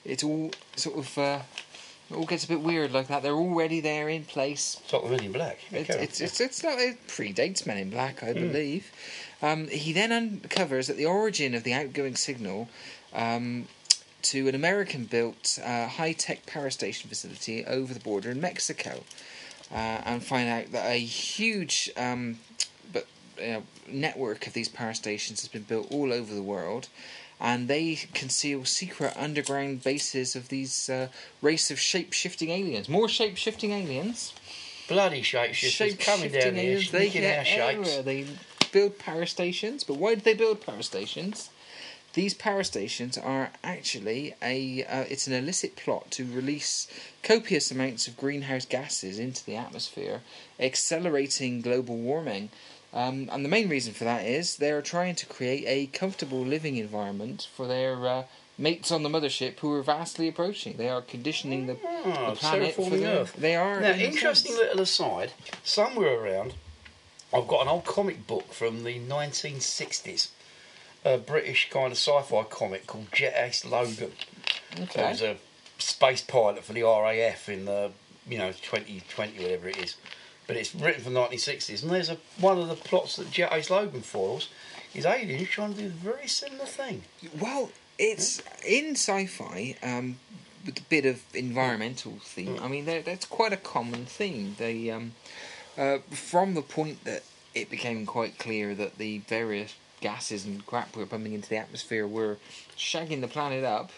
it's all sort of uh, it all gets a bit weird like that. They're already there in place. It's the Men in Black. It, it's, it's it's not it predates Men in Black, I believe. Um, he then uncovers that the origin of the outgoing signal um, to an American-built uh, high-tech power station facility over the border in Mexico, uh, and find out that a huge um, but uh, network of these power stations has been built all over the world. And they conceal secret underground bases of these uh, race of shape-shifting aliens. More shape-shifting aliens Bloody shapeshifters coming down here, aliens, they sneaking get our shapes. They build power stations, but why do they build power stations? These power stations are actually a uh, it's an illicit plot to release copious amounts of greenhouse gases into the atmosphere, accelerating global warming. Um, and the main reason for that is they are trying to create a comfortable living environment for their uh, mates on the mothership who are vastly approaching. They are conditioning the, Oh, the planet for their, Earth. They are Now, in interesting sense. little aside. Somewhere around, I've got an old comic book from the 1960s. A British kind of sci-fi comic called Jet Ace Logan. Okay. There was a space pilot for the RAF in the, you know, 2020, whatever it is. But it's written from the 1960s. And there's a one of the plots that Jet Ace Logan foils is aliens trying to do a very similar thing. Well, it's in sci-fi um, with a bit of environmental theme. I mean, that's quite a common theme. They, um, uh, from the point that it became quite clear that the various gases and crap we were pumping into the atmosphere were shagging the planet up.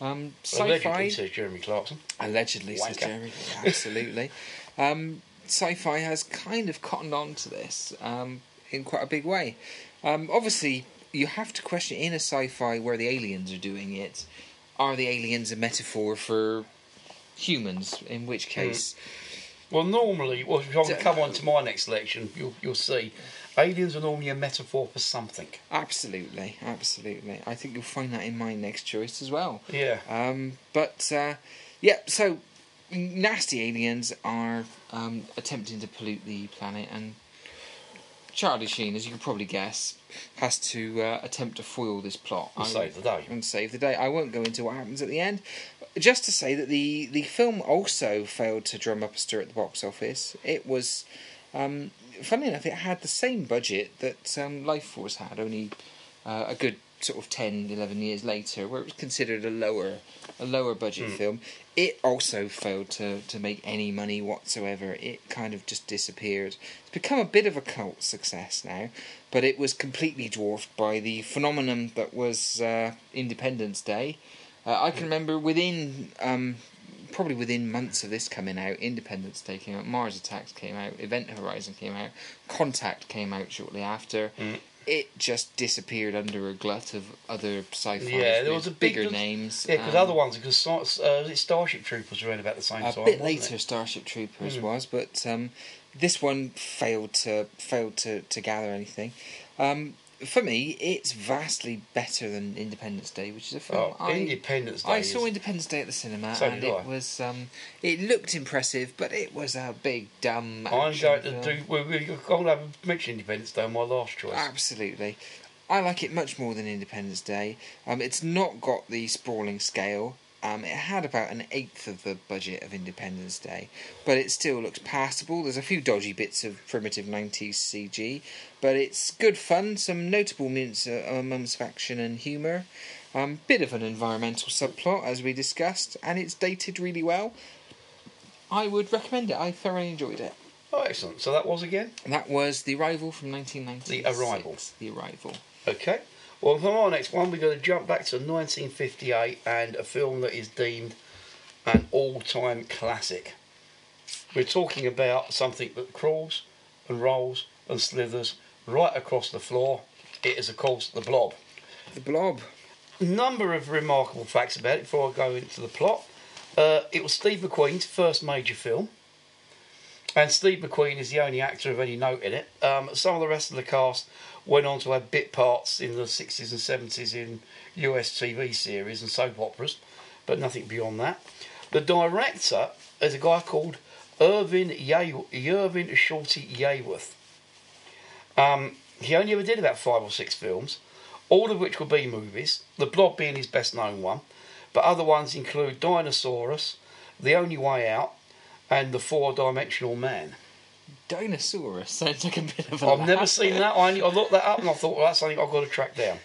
Um, Allegedly, sci-fi says Jeremy Clarkson. Allegedly, says Jeremy. Absolutely. (laughs) um, sci-fi has kind of cottoned on to this um, in quite a big way. Um, obviously, you have to question in a sci-fi where the aliens are doing it. Are the aliens a metaphor for humans? In which case, Well, normally, well, if I come on to my next selection, you'll, you'll see aliens are normally a metaphor for something. absolutely, absolutely. I think you'll find that in my next choice as well. Yeah. Um, but uh, yeah, so nasty aliens are um, attempting to pollute the planet, and Charlie Sheen, as you can probably guess, has to uh, attempt to foil this plot And I- save the day. And save the day. I won't go into what happens at the end. Just to say that the the film also failed to drum up a stir at the box office. It was. Um, funnily enough, it had the same budget that um, Lifeforce had, only uh, a good sort of 10, 11 years later, where it was considered a lower, a lower budget film. It also failed to, to make any money whatsoever. It kind of just disappeared. It's become a bit of a cult success now, but it was completely dwarfed by the phenomenon that was uh, Independence Day. Uh, I can remember within um, probably within months of this coming out, Independence Day came out, Mars Attacks came out, Event Horizon came out, Contact came out shortly after. Mm. It just disappeared under a glut of other sci-fi Yeah, there was a big- bigger names. Yeah, because um, other ones, because uh, Starship Troopers were about the same a time. bit wasn't later, it? Starship Troopers Mm. was, but um, this one failed to failed to, to gather anything. Um, for me, it's vastly better than Independence Day, which is a film Oh, I Independence Day. I is- saw Independence Day at the cinema, So and it I. was um, it looked impressive, but it was a big dumb. I'm going to do. Well, we- I'll have mention Independence Day on my last choice. Absolutely. I like it much more than Independence Day. Um, it's not got the sprawling scale. Um, it had about an eighth of the budget of Independence Day, but it still looks passable. There's a few dodgy bits of primitive 90s CG, but it's good fun, some notable moments, uh, of action and humour. Um, bit of an environmental subplot, as we discussed, and it's dated really well. I would recommend it. I thoroughly enjoyed it. Oh, excellent. So that was again. And that was The Arrival from 1996. The Arrival. The Arrival. Okay. Well, for our next one, we're going to jump back to 1958 and a film that is deemed an all-time classic. We're talking about something that crawls and rolls and slithers right across the floor. It is, of course, the blob. The Blob. Number of remarkable facts about it before I go into the plot. Uh, it was Steve McQueen's first major film. And Steve McQueen is the only actor of any note in it. Um, some of the rest of the cast went on to have bit parts in the 60s and 70s in US TV series and soap operas, but nothing beyond that. The director is a guy called Irvin, Ye- Irvin Shorty Yeaworth. Um, he only ever did about five or six films, all of which were B movies, The Blob being his best known one, but other ones include Dinosaurus, The Only Way Out, and The Four Dimensional Man. Dinosaurus (laughs) sounds like a bit of a. I've never seen that. I, I looked that up and I thought, well, that's something I've got to track down.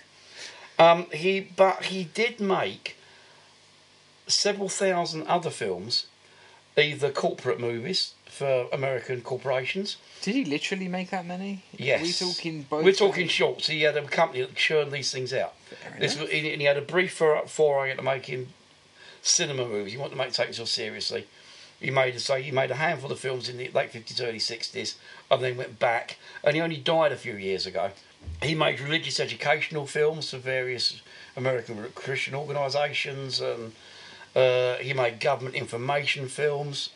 Um, he, but he did make several thousand other films, either corporate movies for American corporations. Did he literally make that many? Yes, We're we talking both? We're talking shorts. He had a company that churned these things out. This was, and he had a brief for- foray into making cinema movies. He wanted to make take himself seriously. He made say he made a handful of films in the late fifties, early sixties, and then went back. And he only died a few years ago. He made religious educational films for various American Christian organisations, and uh, he made government information films.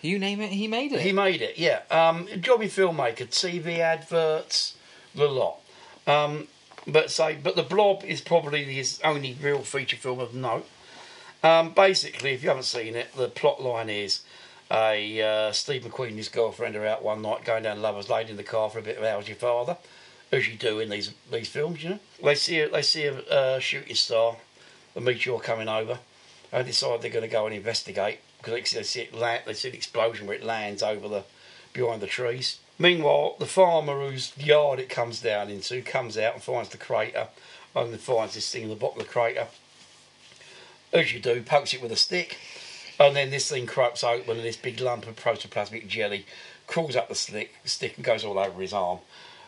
You name it, he made it. He made it, yeah. Um, jobby filmmaker, TV adverts, the lot. Um, but say, but the Blob is probably his only real feature film of note. Um, basically, if you haven't seen it, the plot line is a uh, Steve McQueen and his girlfriend are out one night going down Lovers Lane in the car for a bit of How's Your Father, as you do in these these films, you know. They see they see a uh, shooting star, a meteor coming over, and decide they're going to go and investigate because they see, it land, they see an explosion where it lands over the behind the trees. Meanwhile, the farmer whose yard it comes down into comes out and finds the crater, and finds this thing in the bottom of the crater. As you do, pokes it with a stick, and then this thing croaks open, and this big lump of protoplasmic jelly crawls up the stick, stick and goes all over his arm.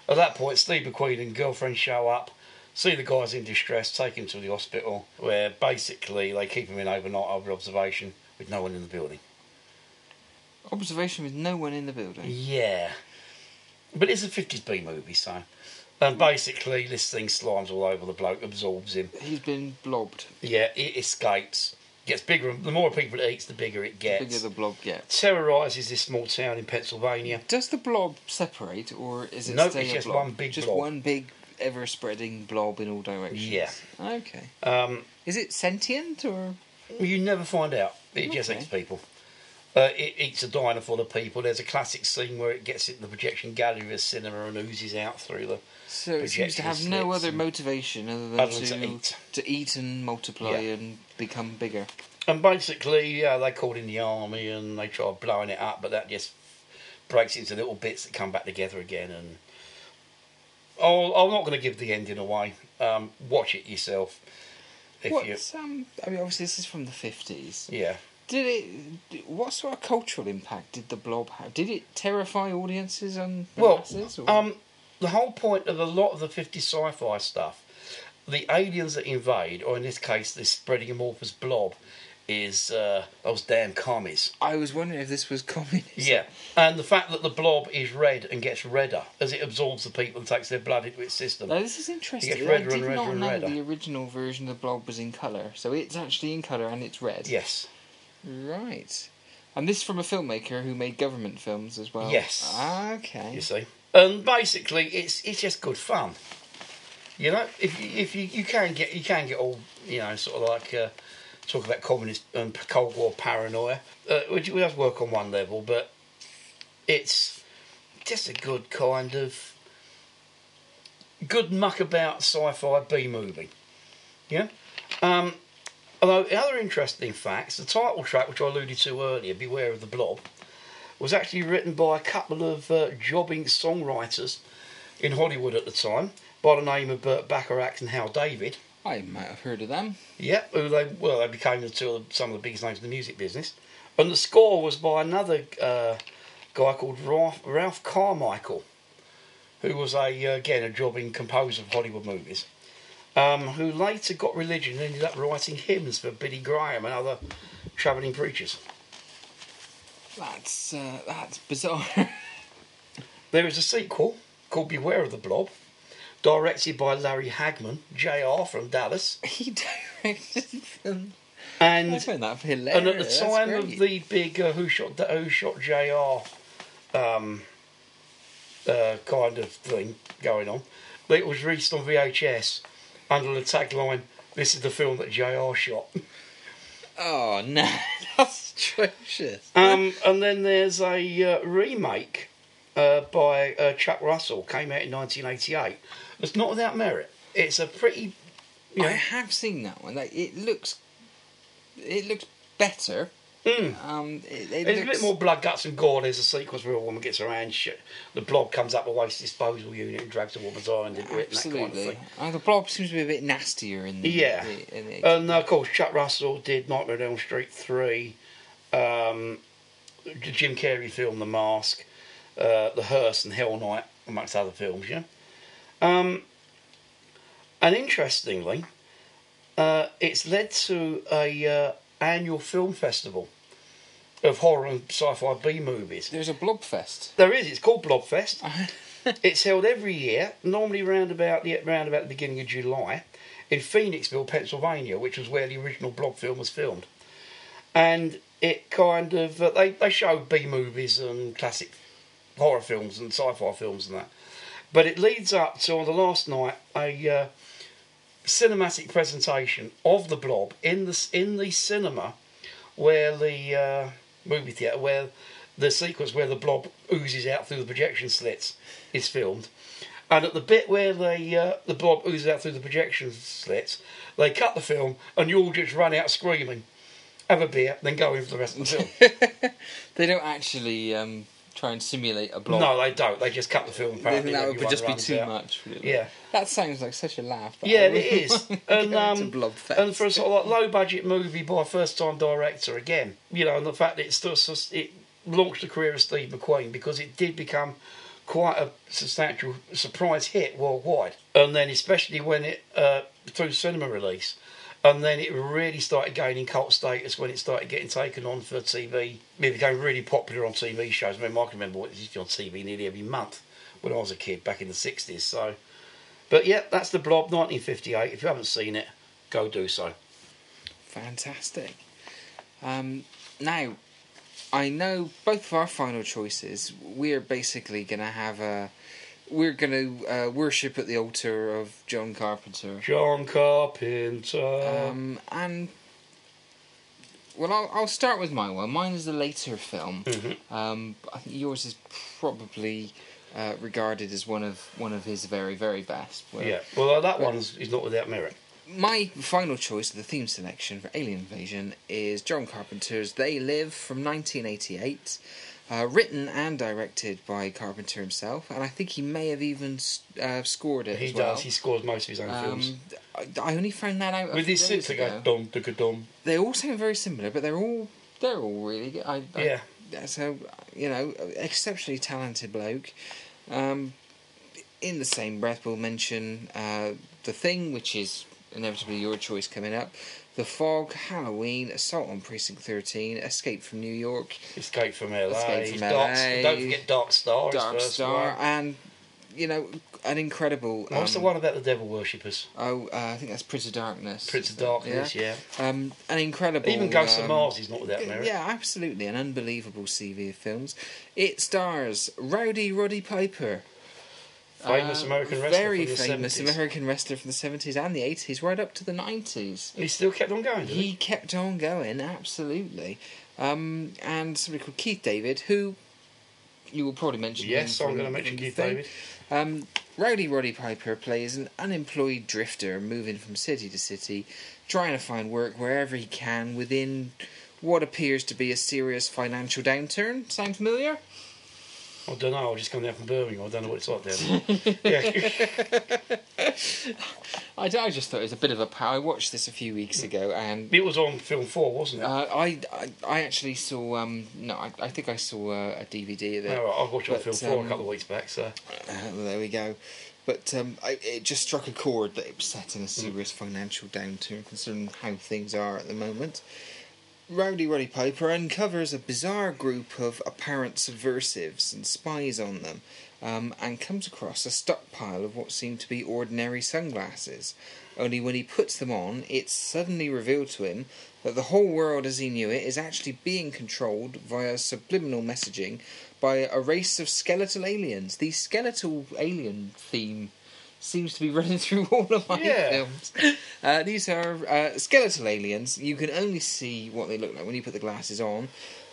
At that point, Steve McQueen and girlfriend show up, see the guy's in distress, take him to the hospital, where basically they keep him in overnight over observation with no one in the building. Observation with no one in the building. Yeah. But it's a 50s B movie, so. And basically, this thing slimes all over the bloke, absorbs him. He's been blobbed. Yeah, it escapes. Gets bigger. The more people it eats, the bigger it The gets. bigger the blob gets. Terrorises this small town in Pennsylvania. Does the blob separate, or is it No, stay it's just blob? one big just blob. one big, ever-spreading blob in all directions. Yeah. Okay. Um, Is it sentient or? you never find out. It just eats people. Uh, it eats a diner full of people. There's a classic scene where it gets in the projection gallery of a cinema and oozes out through the. So it seems to have no other motivation other than, Other than to, to eat. to eat and multiply Yeah. and become bigger. And basically, yeah, they called in the army and they tried blowing it up, but that just breaks into little bits that come back together again. And oh, I'm not going to give the ending away. Um, watch it yourself. If you, um? I mean, obviously this is from the fifties. yeah, Did it? What sort of cultural impact did the blob have? Did it terrify audiences and well, masses? Um, the whole point of a lot of the 50 sci-fi stuff, the aliens that invade, or in this case, this spreading amorphous blob, is uh, those damn commies. I was wondering if this was communism. Yeah, and the fact that the blob is red and gets redder as it absorbs the people and takes their blood into its system. Now, this is interesting. gets I did and redder not and know redder. the original version of the blob was in colour. So it's actually in colour and it's red. Yes. Right. And this from a filmmaker who made government films as well. Yes. Ah, okay. you see. And basically, it's it's just good fun. You know, if you, if you, you can get you can get all you know sort of like uh, talk about communist and Cold War paranoia, uh, which we does work on one level, but it's just a good kind of good muck about sci-fi B movie. Yeah. Um, although other interesting facts, the title track which I alluded to earlier, "Beware of the Blob," was actually written by a couple of uh, jobbing songwriters in Hollywood at the time, by the name of Burt Bacharach and Hal David. I might have heard of them. Yep, who they well they became the two of, some of the biggest names in the music business, and the score was by another uh, guy called Ralph, Ralph Carmichael, who was a uh, again a jobbing composer of Hollywood movies, um, who later got religion and ended up writing hymns for Billy Graham and other travelling preachers. That's uh, that's bizarre. (laughs) There is a sequel called Beware of the Blob, directed by Larry Hagman, JR from Dallas. (laughs) he directed them. And I find that hilarious. And at the time of the big uh, Who Shot Who Shot Jr. Um, uh, kind of thing going on, it was released on VHS under the tagline "This is the film that Jr. shot." (laughs) Oh no, (laughs) that's atrocious. Um, and then there's a uh, remake uh, by uh, Chuck Russell, came out in 1988. It's not without merit. It's a pretty, you know, I have seen that one. Like it looks, it looks better. Mm. Um, it, it There's a bit more blood, guts, and gore. There's a sequence where a woman gets her hand shit. The blob comes up a waste disposal unit and drags a woman's hand into it, and that kind of Absolutely. thing. Uh, the blob seems to be a bit nastier in the. Yeah. the- in the And uh, of course, Chuck Russell did Nightmare on Elm Street 3, um, the Jim Carrey film The Mask, uh, The Hearse, and Hell Night, amongst other films, yeah. Um, and interestingly, uh, it's led to a uh, annual film festival of horror and sci-fi B movies. There's a Blobfest. There is. It's called Blobfest. (laughs) it's held every year, normally round about the round about the beginning of July, in Phoenixville, Pennsylvania, which was where the original Blob film was filmed. And it kind of uh, they they show B movies and classic horror films and sci-fi films and that. But it leads up to on the last night a uh, cinematic presentation of the Blob in the in the cinema where the uh, movie theatre where the sequence where the blob oozes out through the projection slits is filmed, and at the bit where the uh, the blob oozes out through the projection slits, they cut the film and you all just run out screaming, have a beer, then go in for the rest of the film. (laughs) They don't actually um, try and simulate a blob. no, they don't. They just cut the film. Apparently, think that would everyone just be runs too out. much. Really. Yeah. That sounds like such a laugh. Yeah, I it is. (laughs) And to um, and for a sort of like low budget movie by a first time director again, you know, and the fact that it's still sus- it launched the career of Steve McQueen because it did become quite a substantial surprise hit worldwide, and then especially when it uh, through cinema release. And then it really started gaining cult status when it started getting taken on for TV. It became really popular on TV shows. I mean, I can remember what it used to be on TV nearly every month when I was a kid back in the 60s. So, but yeah, that's the Blob 1958. If you haven't seen it, go do so. Fantastic. Um, now, I know both of our final choices. We're basically going to have a. We're going to uh, worship at the altar of John Carpenter. John Carpenter. Um, and. Well, I'll, I'll start with my one. Mine is a later film. Mhm. Um, I think yours is probably uh, regarded as one of one of his very very best. Where- yeah, well, that one's is not without merit. my final choice of the theme selection for Alien Invasion is John Carpenter's They Live from 1988, uh, written and directed by Carpenter himself, and I think he may have even uh, scored it He as well. does. He scores most of his own films. Um, I, I only found that out With few his days sit to ago. go dum dum dum. They all sound very similar, but they're all they're all really good. I, I, Yeah. So you know, exceptionally talented bloke. Um, in the same breath, we'll mention uh, the thing, which is inevitably your choice coming up. The Fog, Halloween, Assault on Precinct 13, Escape from New York, Escape from LA. Escape from Dark, Don't forget Dark Star. Dark first Star, one. and you know, an incredible. What's the um, one about the devil worshippers? Oh, uh, I think that's Prince of Darkness. Prince of Darkness. Yeah. Um, an incredible. Even Ghost um, of Mars is not without merit. Yeah, absolutely, an unbelievable CV of films. It stars Rowdy Roddy Piper, Famous uh, American wrestler very famous 70s. American wrestler from the seventies and the eighties, right up to the nineties. He still kept on going. Didn't he? He kept on going, absolutely. Um, and somebody called Keith David, who you will probably mention. Yes, I'm going to mention Keith thing. David. Um, Rowdy Roddy Piper plays an unemployed drifter moving from city to city, trying to find work wherever he can within what appears to be a serious financial downturn. Sound familiar? I don't know. I've just come down from Birmingham. I don't know what it's like there. (laughs) yeah. (laughs) I, I just thought it was a bit of a power. I watched this a few weeks ago, and It was on film four, wasn't it? uh, I, I I actually saw um no I, I think I saw a, a DVD of it. Right, I've watched it on film four um, a couple of weeks back. So Uh, well, there we go. But um, I, it just struck a chord that it was set in a serious financial downturn, considering how things are at the moment. Rowdy Roddy Piper uncovers a bizarre group of apparent subversives and spies on them, um, and comes across a stockpile of what seem to be ordinary sunglasses. Only when he puts them on, it's suddenly revealed to him that the whole world as he knew it is actually being controlled via subliminal messaging by a race of skeletal aliens. The skeletal alien theme seems to be running (laughs) through all of my Yeah. films. Uh, these are uh, skeletal aliens. You can only see what they look like when you put the glasses on.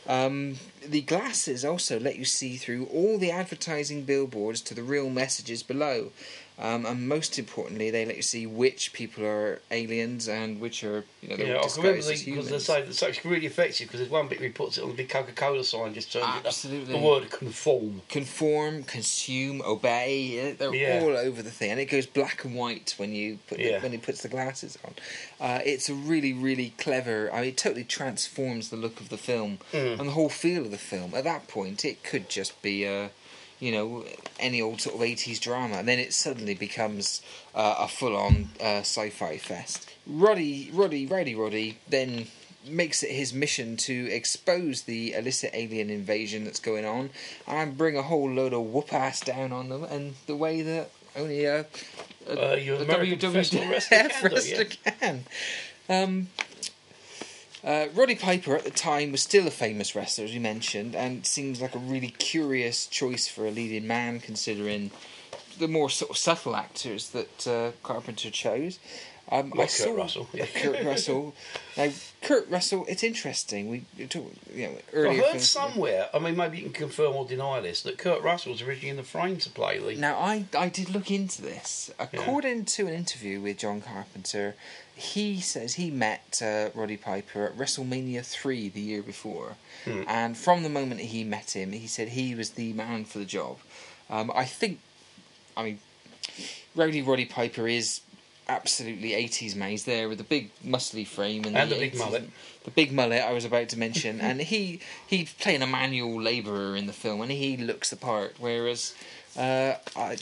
Um, the glasses also let you see through all the advertising billboards to the real messages below. Um, and most importantly, they let you see which people are aliens and which are, you know, they're Yeah, I can remember as because they say it's really effective because there's one bit where he puts it on the big Coca-Cola sign, just turns it Absolutely. the word conform. conform, consume, obey. They're Yeah. all over the thing, and it goes black and white when you put the, Yeah. when he puts the glasses on. Uh, it's a really, really clever. I mean, it totally transforms the look of the film Mm. and the whole feel of the film. At that point, it could just be a, you know, any old sort of eighties drama, and then it suddenly becomes uh, a full-on uh, sci-fi fest. Roddy, Roddy, Rowdy Roddy then makes it his mission to expose the illicit alien invasion that's going on and bring a whole load of whoop ass down on them and the way that only a, a, Uh, a American professional (laughs) wrestler can wrestler can. Um, uh, Roddy Piper at the time was still a famous wrestler, as we mentioned, and seems like a really curious choice for a leading man, considering the more sort of subtle actors that uh, Carpenter chose. Um, Like I Kurt saw Russell. uh, (laughs) Kurt Russell. Now, Kurt Russell, it's interesting. We talked, you know, I heard somewhere, I mean, maybe you can confirm or deny this, that Kurt Russell was originally in the frame to play Lee. Now, I, I did look into this. According to an interview with John Carpenter, he says he met uh, Roddy Piper at WrestleMania 3 the year before. Hmm. And from the moment he met him, he said he was the man for the job. Um, I think, I mean, Rowdy Roddy Piper is absolutely 80s man. He's there with the big muscly frame and, And the big 80s mullet. The big mullet I was about to mention. and he he's playing a manual labourer in the film and he looks the part. Whereas, uh, I,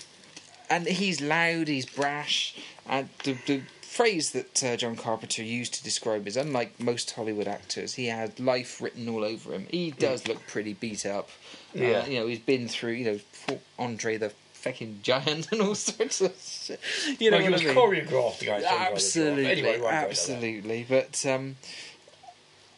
and he's loud, he's brash, and the, the phrase that uh, John Carpenter used to describe is unlike most Hollywood actors, he had life written all over him. He does look pretty beat up. Uh, Yeah. you know, he's been through, you know, Andre the fucking giant (laughs) and all sorts of shit. You know it what was I mean? choreoreographed against Andre the Giant. Absolutely, Anyway, we won't go into that. absolutely. But um,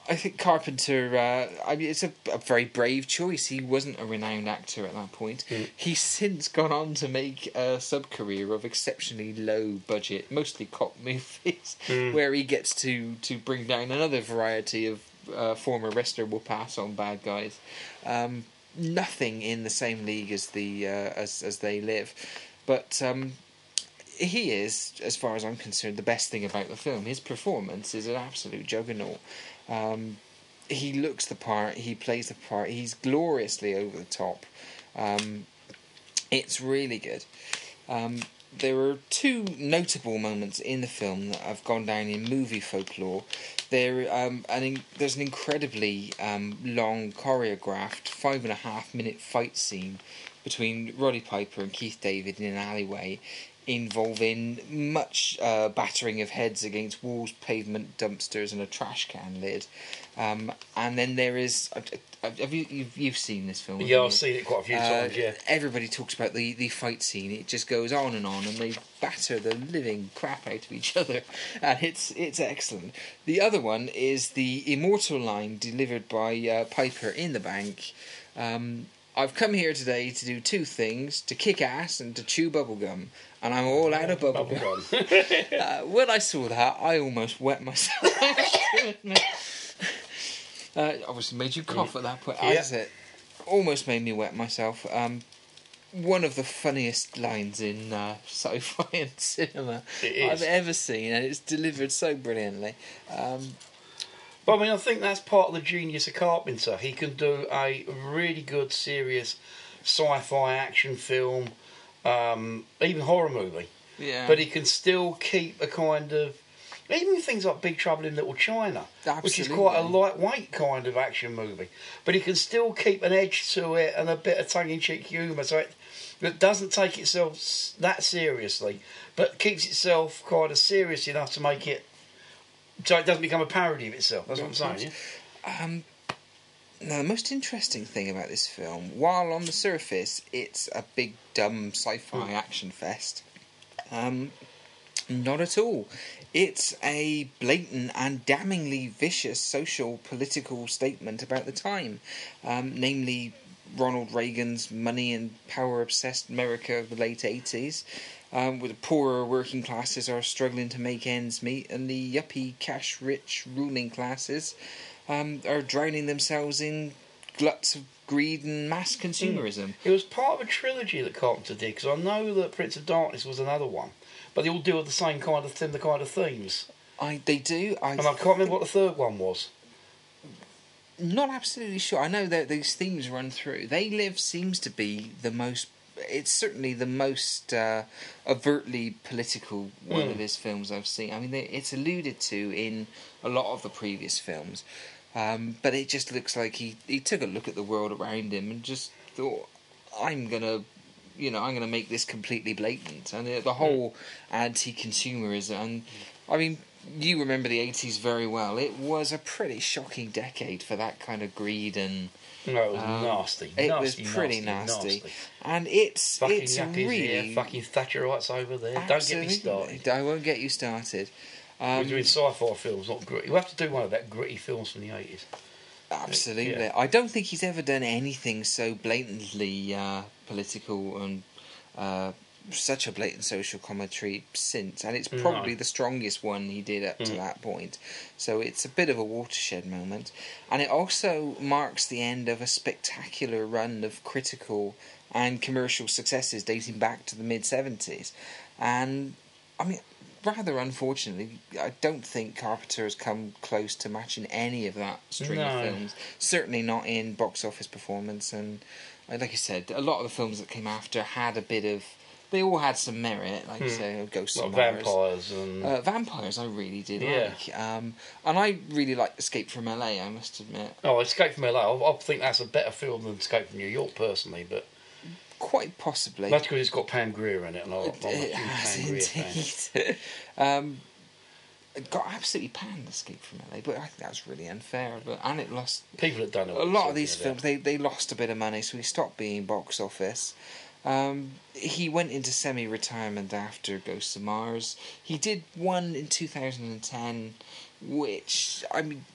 I think Carpenter. Uh, I mean, it's a, a very brave choice. He wasn't a renowned actor at that point. Mm. He's since gone on to make a sub career of exceptionally low budget, mostly cop (laughs) movies, Mm. where he gets to to bring down another variety of uh, former wrestler will pass on bad guys. Um, nothing in the same league as the uh, as as they live, but. Um, he is, as far as I'm concerned, the best thing about the film. His performance is an absolute juggernaut. Um, he looks the part, he plays the part, he's gloriously over the top. Um, it's really good. Um, there are two notable moments in the film that have gone down in movie folklore. There, um, there's an incredibly um, long choreographed five and a half minute fight scene between Roddy Piper and Keith David in an alleyway, involving much uh, battering of heads against walls, pavement, dumpsters, and a trash can lid. Um, and then there is. Uh, uh, have you you've, you've seen this film? Yeah, I've you? seen it quite a few Uh, times, yeah. Everybody talks about the, the fight scene. It just goes on and on, and they batter the living crap out of each (laughs) other, and it's it's excellent. The other one is the immortal line delivered by uh, Piper in the bank. Um, I've come here today to do two things: to kick ass and to chew bubblegum, and I'm all out of bubblegum. Bubblegum. (laughs) Uh, when I saw that, I almost wet myself. (laughs) (laughs) uh, obviously, made you cough at that point. Yeah. As it almost made me wet myself. Um, one of the funniest lines in uh, sci-fi and cinema I've ever seen, and it's delivered so brilliantly. Um, But I mean, I think that's part of the genius of Carpenter. He can do a really good, serious sci-fi action film, um, even horror movie. yeah, But he can still keep a kind of, even things like Big Trouble in Little China, which is quite a Absolutely. lightweight kind of action movie. But he can still keep an edge to it and a bit of tongue-in-cheek humour, so it, it doesn't take itself that seriously, but keeps itself kind of serious enough to make it. So it doesn't become a parody of itself. That's what I'm saying. Yeah? Um, now, the most interesting thing about this film, while on the surface it's a big, dumb sci fi action fest, um, not at all. It's a blatant and damningly vicious social political statement about the time, um, namely Ronald Reagan's money and power obsessed America of the late 80s, um, where the poorer working classes are struggling to make ends meet, and the yuppie cash rich ruling classes um, are drowning themselves in gluts of greed and mass consumerism. It was part of a trilogy that Carpenter did because I know that Prince of Darkness was another one, but they all deal with the same kind of thing, the kind of themes. I they do. I And I can't remember what the third one was. not absolutely sure. I know that these themes run through. They Live seems to be the most. It's certainly the most uh, overtly political one Mm. of his films I've seen. I mean, it's alluded to in a lot of the previous films, um, but it just looks like he he took a look at the world around him and just thought, "I'm gonna." You know, I'm going to make this completely blatant, and the, the whole anti-consumerism. And I mean, you remember the '80s very well. It was a pretty shocking decade for that kind of greed and No, it was Um, nasty. it nasty, was pretty nasty. nasty. and it's Fucking it's really here, fucking Thatcherites over there. Don't get me started. I won't get you started. We're Um, doing sci-fi films, not gritty. We have to do one of that gritty films from the eighties. absolutely, yeah. I don't think he's ever done anything so blatantly uh, political and uh, such a blatant social commentary since, and it's No. probably the strongest one he did up to Mm. that point. So it's a bit of a watershed moment, and it also marks the end of a spectacular run of critical and commercial successes dating back to the mid seventies, and I mean. Rather unfortunately, I don't think Carpenter has come close to matching any of that string of films. Certainly not in box office performance, and uh, like I said, a lot of the films that came after had a bit of. They all had some merit, like you Hmm. say, Ghosts of Mars. vampires and Uh, vampires, I really did Yeah. like, um, and I really like Escape from LA. I must admit, oh, Escape from LA. I, I think that's a better film than Escape from New York, personally. But quite possibly. that's because it's got Pam Grier in it, and I, I'm It, huge it has Pam indeed. (laughs) um, it got absolutely panned, Escape from LA, but I think that was really unfair. But and it lost People that don't know a lot of these films they, they lost a bit of money so he stopped being box office um, he went into semi-retirement after Ghosts of Mars. He did one in 2010 which I mean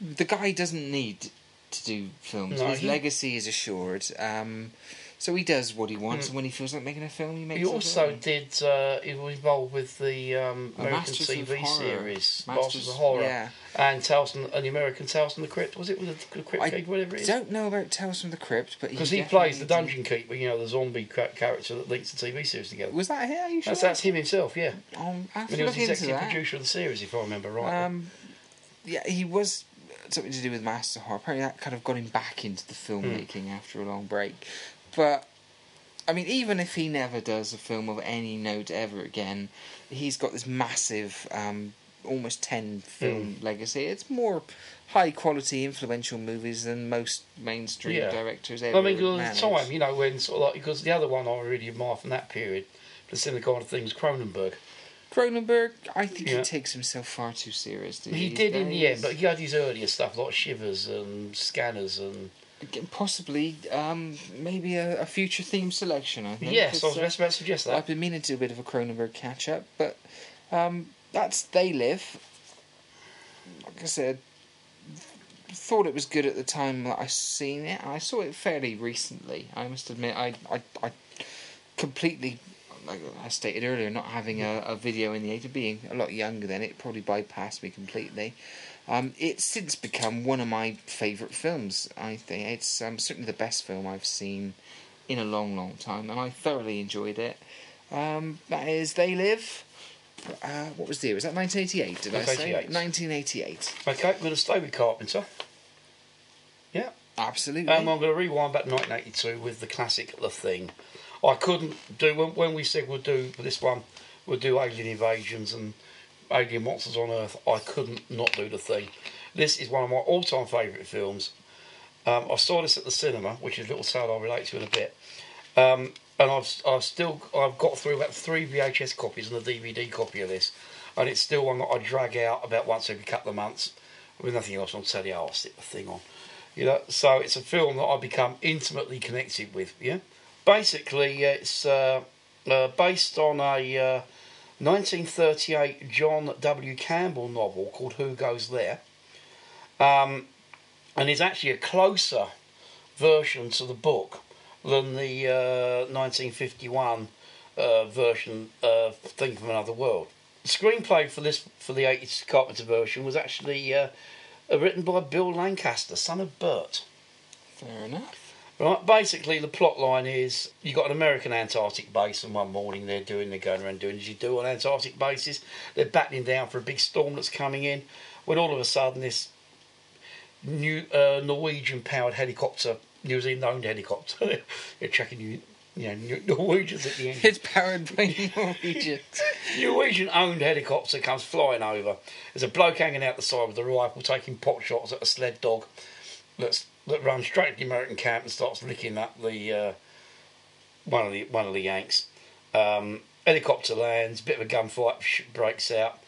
the guy doesn't need to do films. No, his he- legacy is assured. Um, so he does what he wants Mm. and when he feels like making a film he makes it. He also film. did. Uh, he was involved with the um, American Masters TV series Masters- Masters of Horror yeah. and Tales from and the American Tales from the Crypt. Was it with the Crypt I Keeper, whatever it is? don't know about Tales from the Crypt but Because he, plays the did- Dungeon Keeper, you know, the zombie character that links the TV series together. was that you sure? That's, that's him himself, yeah. Um, I have to he was executive producer of the series, if I remember right. Um, yeah, he was something to do with Master Horror. Apparently, that kind of got him back into the Hmm. filmmaking after a long break. But I mean, even if he never does a film of any note ever again, he's got this massive, um, almost ten film Hmm. legacy. It's more high quality, influential movies than most mainstream Yeah. directors ever. I mean, at the time, you know, when sort of like, because the other one I really admire from that period, the similar kind of thing, things, Cronenberg. Cronenberg, I think Yeah. he takes himself far too seriously. He did in the end, but he had his earlier stuff like Shivers and Scanners and. Possibly um, maybe a, a future theme selection. I think. Yes, I was uh, about to suggest I've been meaning to do a bit of a Cronenberg catch up, but um, that's They Live. Like I said, thought it was good at the time that I seen it. I saw it fairly recently. I must admit, I I, I completely. Like I stated earlier, not having a, a video in the age of being a lot younger than it probably bypassed me completely. Um, it's since become one of my favourite films. I think it's um, certainly the best film I've seen in a long, long time, and I thoroughly enjoyed it. Um, that is They Live. Uh, what was the year? Was that 1988? Did I say 1988. 1988? Okay, we're going to stay with Carpenter. Yeah. Absolutely. Um, I'm going to rewind back to 1982 with the classic The Thing. I couldn't do, when, when we said we'll do this one, we'll do Alien Invasions and Alien Monsters on Earth, I couldn't not do The Thing. This is one of my all time favourite films. Um, I saw this at the cinema, which is a little tale I'll relate to in a bit. Um, and I've, I've still I've got through about three VHS copies and a DVD copy of this, and it's still one that I drag out about once every couple of months with nothing else on telly, I'll stick the thing on. You know, so it's a film that I become intimately connected with. Yeah, basically, it's uh, uh, based on a uh, 1938 John W. Campbell novel called Who Goes There, um, and is actually a closer version to the book than the 1951 uh, version of Thing from Another World. The screenplay for this for the 80s Carpenter version was actually uh, written by Bill Lancaster, son of Bert. Fair enough. Right, basically the plot line is you got an American Antarctic base, and one morning they're doing they're going around doing as you do on Antarctic bases. They're battling down for a big storm that's coming in. When all of a sudden this new uh, Norwegian powered helicopter, New Zealand owned helicopter, (laughs) you're checking you. You know, Norwegians at the end. It's powered by (laughs) Norwegians. Norwegian owned helicopter comes flying over. There's a bloke hanging out the side with a rifle taking pot shots at a sled dog that's that runs straight to the American camp and starts licking up the uh, one of the one of the Yanks. Um, helicopter lands, bit of a gunfight breaks out.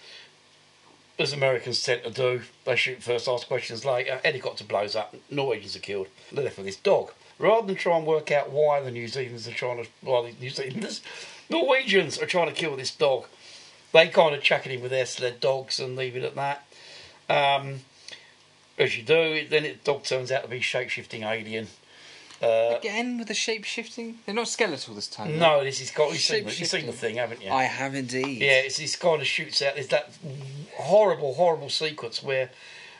As Americans tend to do, they shoot first, ask questions later. Helicopter blows up. Norwegians are killed. They're left with this dog. Rather than try and work out why the New Zealanders are trying to, why the New Zealanders, (laughs) Norwegians are trying to kill this dog, they kind of chuck it in with their sled dogs and leave it at that. Um, as you do, then the dog turns out to be shape shifting alien. Uh, Again with the shape shifting, they're not skeletal this time. No, this is got. You've seen, you've seen the thing, haven't you? I have indeed. Yeah, it's this kind of shoots out. There's that horrible, horrible sequence where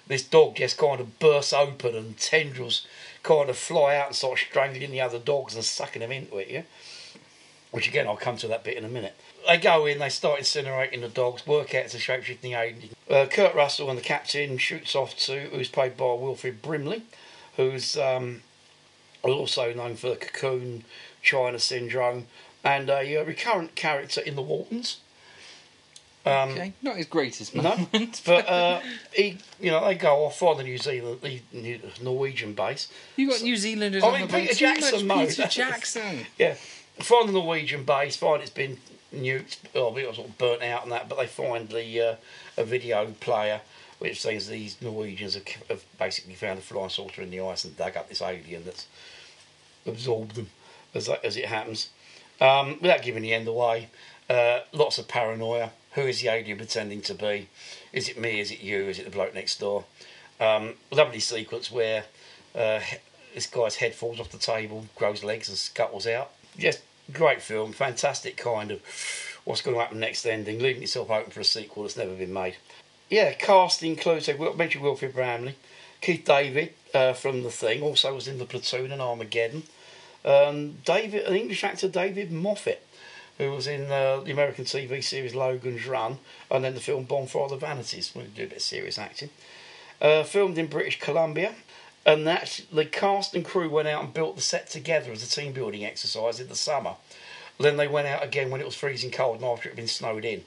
this dog just kind of bursts open and tendrils kind of fly out and start strangling the other dogs and sucking them into it. Yeah, which again I'll come to that bit in a minute. They go in, they start incinerating the dogs, work out it's a shape shifting alien. Uh, Kurt Russell and the captain shoots off to who's played by Wilford Brimley, who's um, also known for the Cocoon, China Syndrome, and a uh, recurrent character in The Waltons. Um, okay, not his greatest moment. (laughs) No, but uh, he, you know, they go off on the New Zealand, the Norwegian base. You got New Zealanders. I mean, Peter Jackson, much, Peter Jackson. yeah, find the Norwegian base. Find it's been nuked, or was sort of burnt out and that. But they find the uh, a video player which says these Norwegians have, have basically found a flying saucer in the ice and dug up this alien that's absorbed them, as as it happens. Um, without giving the end away, uh, lots of paranoia. Who is the alien pretending to be? Is it me? Is it you? Is it the bloke next door? Um, lovely sequence where uh, this guy's head falls off the table, grows legs, and scuttles out. Just great film, fantastic kind of what's going to happen next ending, leaving itself open for a sequel that's never been made. Yeah, cast includes, I mentioned Wilford Brimley, Keith David uh, from The Thing, also was in The Platoon and Armageddon. Um, David, an English actor, David Moffat, who was in uh, the American TV series Logan's Run, and then the film Bonfire of the Vanities, when he did a bit of serious acting. Uh, filmed in British Columbia, and that the cast and crew went out and built the set together as a team building exercise in the summer. Then they went out again when it was freezing cold and after it had been snowed in,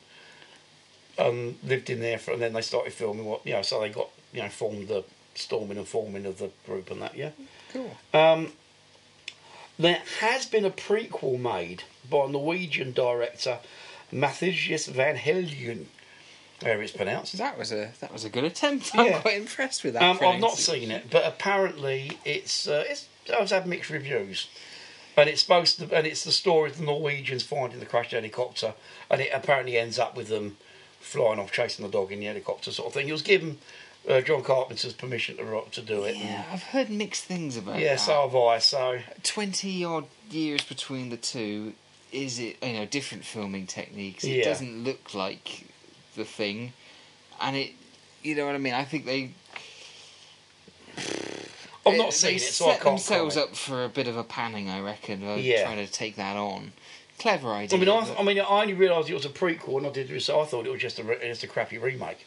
and lived in there. For, and then they started filming what you know. So they got you know formed the storming and forming of the group and that. Yeah, cool. Um, there has been a prequel made by Norwegian director Mathias van Helgen, where it's pronounced. That was a that was a good attempt. (laughs) I'm yeah. quite impressed with that. Um, I've not seen it, but apparently it's uh, it's I've had mixed reviews. And it's supposed to, and it's the story of the Norwegians finding the crashed helicopter, and it apparently ends up with them flying off, chasing the dog in the helicopter, sort of thing. It was given uh, John Carpenter's permission to to do it. Yeah, I've heard mixed things about. It. Yeah, that. so have I. So twenty odd years between the two. Is it you know different filming techniques? It Yeah. doesn't look like the thing, and it. You know what I mean? I think they. I've they- not seen they it, so I set can't themselves comment. up for a bit of a panning, I reckon. Of Yeah. trying to take that on. Clever idea. I mean, I, but- I mean, I only realised it was a prequel, and I did so I thought it was just a re- just a crappy remake.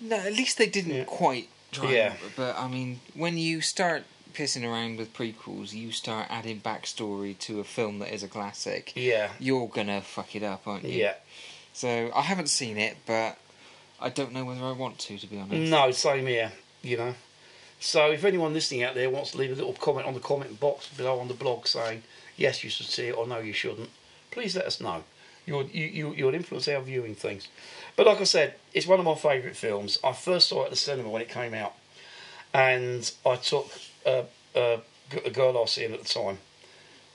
No, at least they didn't Yeah. quite try. Yeah. But I mean, when you start pissing around with prequels, you start adding backstory to a film that is a classic. Yeah, You're gonna fuck it up, aren't you? yeah. So I haven't seen it, but I don't know whether I want to, to be honest. No, same here. You know. So if anyone listening out there wants to leave a little comment on the comment box below on the blog saying yes, you should see it or no, you shouldn't, please let us know. You'll you, you you'll influence our viewing things. But like I said, it's one of my favourite films. I first saw it at the cinema when it came out, and I took uh, uh, a girl I was seeing at the time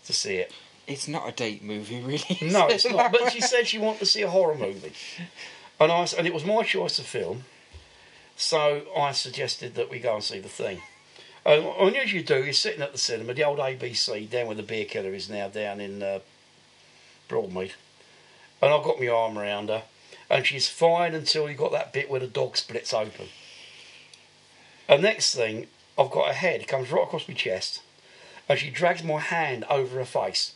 to see it. It's not a date movie, really. (laughs) No, it's not. But she said she wanted to see a horror movie, and I and it was my choice of film. So I suggested that we go and see the thing. And and as you do, you're sitting at the cinema, the old ABC, down where the Bierkeller is now, down in uh, Broadmead. And I've got my arm around her, and she's fine until you got that bit where the dog splits open. And next thing, I've got her head comes right across my chest, and she drags my hand over her face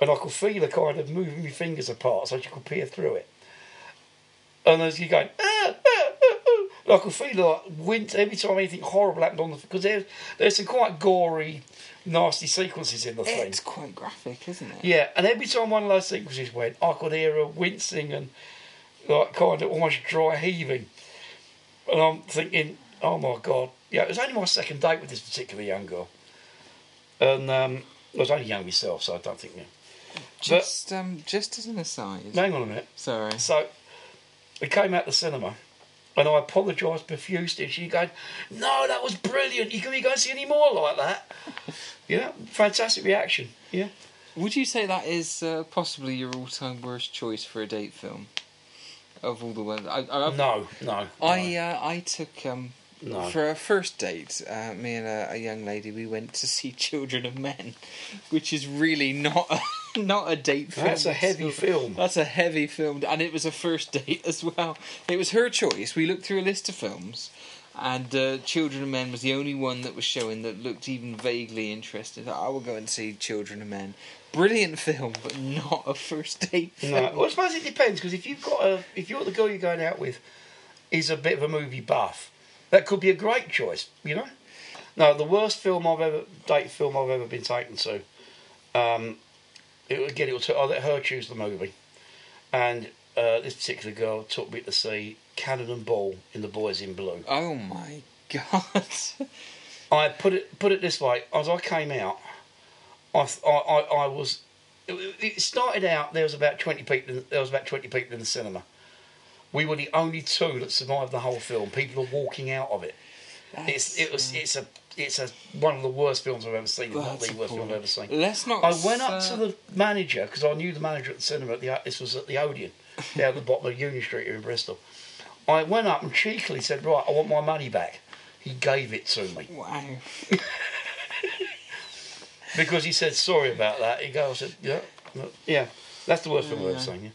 and I could feel her kind of moving my fingers apart so she could peer through it. And as you going, ah, ah, ah, ah, and I could feel like wince every time anything horrible happened on the because there's there's some quite gory, nasty sequences in the thing. It's quite graphic, isn't it? Yeah, and every time one of those sequences went, I could hear her wincing and like kind of almost dry heaving. And I'm thinking, oh my god, yeah, it was only my second date with this particular young girl, and um, I was only young myself, so I don't think. Yeah. Just um, just as an aside. Hang on a minute. Sorry. So we came out the cinema, and I apologised profusely. She going, "No, that was brilliant. You can you go and see any more like that?" (laughs) yeah, fantastic reaction. Yeah, Would you say that is uh, possibly your all-time worst choice for a date film? Of all the ones, I, I, no, no, I uh, I took um No. for a first date. Uh, me and a, a young lady, we went to see (laughs) Children of Men, which is really not a, (laughs) not a date film. That's a heavy So- film. That's a heavy film, and it was a first (laughs) date as well. It was her choice. We looked through a list of films, and uh, Children of Men was the only one that was showing that looked even vaguely interested. I will go and see Children of Men. Brilliant film, but not a first (laughs) date film. No, well, I suppose it depends because if you've got a, if you're the girl you're going out with, is a bit of a movie buff, that could be a great choice. You know. No, the worst film I've ever date film I've ever been taken to. Um, it, again, it was I let her choose the movie, and uh, this particular girl took me to see Cannon and Ball in The Boys in Blue. Oh my god! (laughs) I put it put it this way: as I came out, I I, I, was. It, started out. There was about twenty people. in- There was about twenty people in the cinema. We were the only two that survived the whole film. People are walking out of it. It's it was it's a it's a one of the worst films I've ever seen. If not the worst film I've ever seen. Let's not. I went up uh, to the manager because I knew the manager at the cinema. At the this was at the Odeon, (laughs) down at the bottom of Union Street here in Bristol. I went up and cheekily said, "Right, I want my money back." He gave it to me Wow. (laughs) because he said sorry about that. He goes, said, "Yeah, yeah." That's the worst film I've ever seen. Yeah.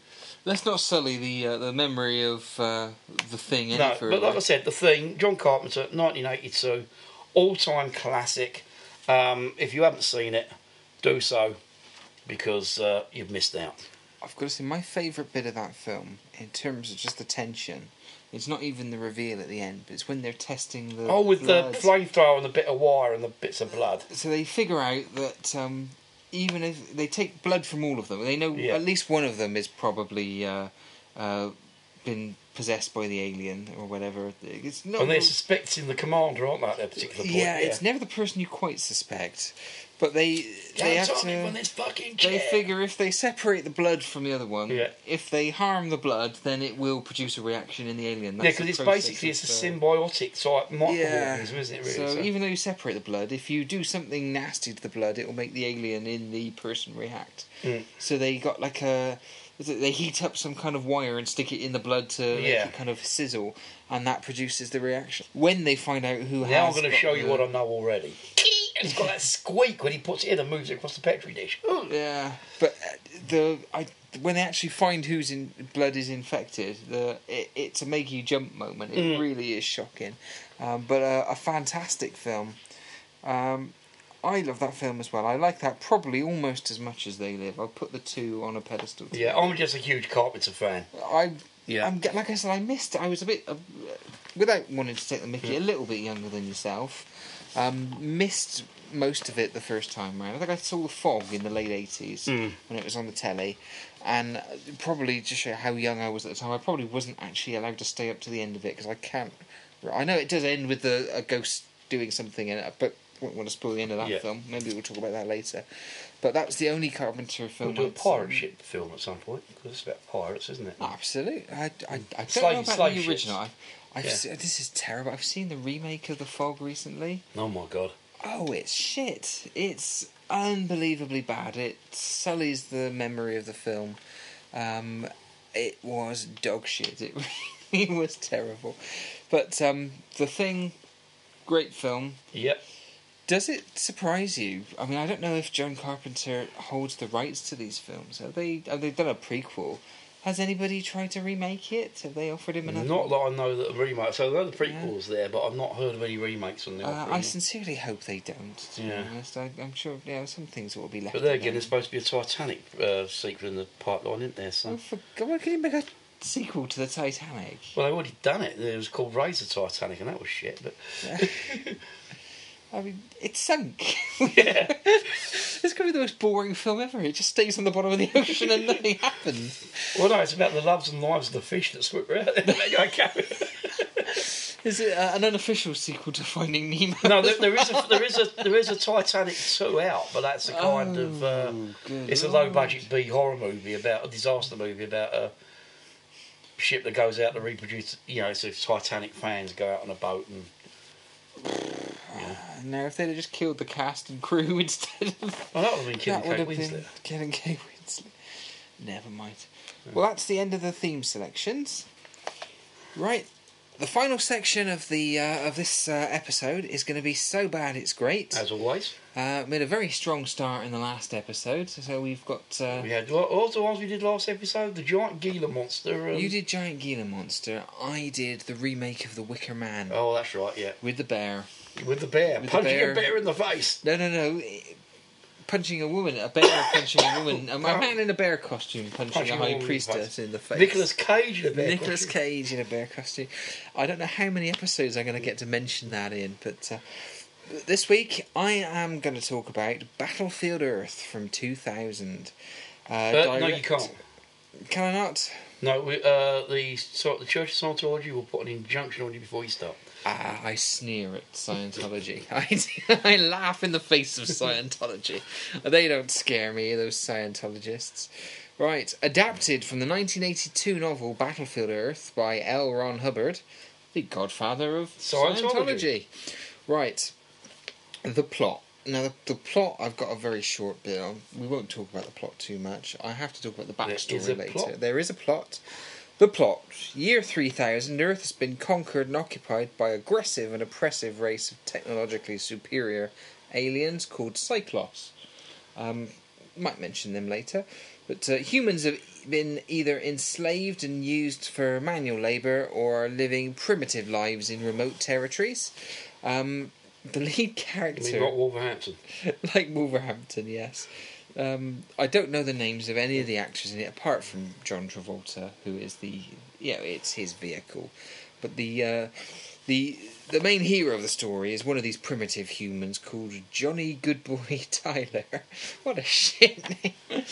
Let's not sully the uh, the memory of uh, the thing No, but like I said, the thing, John Carpenter, 1982, all-time classic. Um, if you haven't seen it, do so because uh, you've missed out. I've got to say, my favourite bit of that film, in terms of just the tension, it's not even the reveal at the end, but it's when they're testing the. Oh, with blood. the flamethrower and the bit of wire and the bits of blood. So they figure out that um, even if they take blood from all of them, they know Yeah. at least one of them is probably uh, uh, been possessed by the alien or whatever. It's not. And they're suspecting the commander, aren't they, at that particular point? yeah, it's never the person you quite suspect, but they they Don't have to. from this fucking They figure if they separate the blood from the other one, Yeah. if they harm the blood, then it will produce a reaction in the alien. Yeah, That's because it's basically it's a uh, symbiotic type Yeah. microorganism, isn't it? Really? So, So- even though you separate the blood, if you do something nasty to the blood, it will make the alien in the person react. Mm. So they got like a. is it- They heat up some kind of wire and stick it in the blood to make Yeah. it kind of sizzle, and that produces the reaction. When they find out who has, now I'm going to show you what I know already. (laughs) It's got that squeak when he puts it in and moves it across the petri dish. Ooh. Yeah, but uh, the I when they actually find whose in, blood is infected, the it, it's a make you jump moment. It Mm. really is shocking, um, but uh, a fantastic film. Um, I love that film as well. I like that probably almost as much as They Live. I'll put the two on a pedestal. Yeah. I'm just a huge Carpenter fan. I Yeah. I'm ge- like I said, I missed. It. I was a bit, uh, without wanting to take the Mickey, Mm. a little bit younger than yourself. Um, missed most of it the first time round. I think I saw the Fog in the late eighties Mm. when it was on the telly, and uh, probably to show how young I was at the time, I probably wasn't actually allowed to stay up to the end of it because I can't. I know it does end with the, a ghost doing something in it, but won't want to spoil the end of that Yeah. film. Maybe we'll talk about that later. But that's the only Carpenter film. We'll do a pirate ship film at some point because it's about pirates, isn't it? Absolutely. I, I, I don't know about the original. I've, I've Yeah. se- this is terrible. I've seen the remake of The Fog recently. Oh my god. Oh, it's shit. It's unbelievably bad. It sullies the memory of the film. Um, it was dog shit. (laughs) It really was terrible. But um, the thing, great film. Yep. Does it surprise you? I mean, I don't know if John Carpenter holds the rights to these films. Have they? Have they done a prequel? Has anybody tried to remake it? Have they offered him another? Not that I know that a remake. So I know the prequel's there, but I've not heard of any remakes on the Uh. I sincerely hope they don't. To Yeah. be honest, I, I'm sure there are some things that will be left. But there in again, there's supposed to be a Titanic uh, sequel in the pipeline, isn't there? Oh, So. for God, why can you make a sequel to the Titanic? Well, they've already done it. It was called Raise the Titanic, and that was shit. But (laughs) (laughs) I mean, it sunk. yeah, (laughs) it's going to be the most boring film ever. It just stays on the bottom of the (laughs) ocean and nothing happens. well, no, it's about the loves and lives of the fish that swim around. (laughs) Is it uh, an unofficial sequel to Finding Nemo? No, there, there is a there is a there is a Titanic two out, but that's a kind of uh, Oh, it's a low budget B horror movie about a disaster movie about a ship that goes out to reproduce. You know, so Titanic fans go out on a boat and Now, if they'd have just killed the cast and crew (laughs) instead of well, that would have been killing Kate Winslet. killing Kate Winslet. Never mind. Well, that's the end of the theme selections. Right, the final section of the uh, of this uh, episode is going to be so bad it's great. As always, Uh, made a very strong start in the last episode, so we've got. Uh, we had all the ones we did last episode. The giant Gila monster. And, you did Giant Gila Monster. I did the remake of The Wicker Man Oh, that's right. Yeah, with the bear. With the bear With the punching bear. a bear in the face. No, no, no. Punching a woman, a bear punching a woman, a man in a bear costume punching, Punching a high the priestess in the face. Nicolas Cage in a bear. Nicolas costume. Cage in a bear costume. I don't know how many episodes I'm going to get to mention that in, but uh, this week I am going to talk about Battlefield Earth from 2000. Uh, Uh, no, you can't. Can I not? No, we, uh, the so, the Church of Scientology will put an injunction on you before you start. Ah, I sneer at Scientology. (laughs) I, I laugh in the face of Scientology. They don't scare me, those Scientologists. Right, adapted from the 1982 novel Battlefield Earth by L. Ron Hubbard, the godfather of Scientology. Scientology. Right, the plot. Now, the, the plot, I've got a very short bit on. We won't talk about the plot too much. I have to talk about the backstory later. plot. There is a plot. The plot. Year 3000, Earth has been conquered and occupied by aggressive and oppressive race of technologically superior aliens called Psychlos. Um, might mention them later. But uh, humans have been either enslaved and used for manual labour or are living primitive lives in remote territories. Um, the lead I mean, character Wolverhampton. (laughs) like Wolverhampton, yes. Um, I don't know the names of any of the actors in it apart from John Travolta, who is the yeah, it's his vehicle. But the uh, the the main hero of the story is one of these primitive humans called Johnny Goodboy (laughs) Tyler. what a shit name!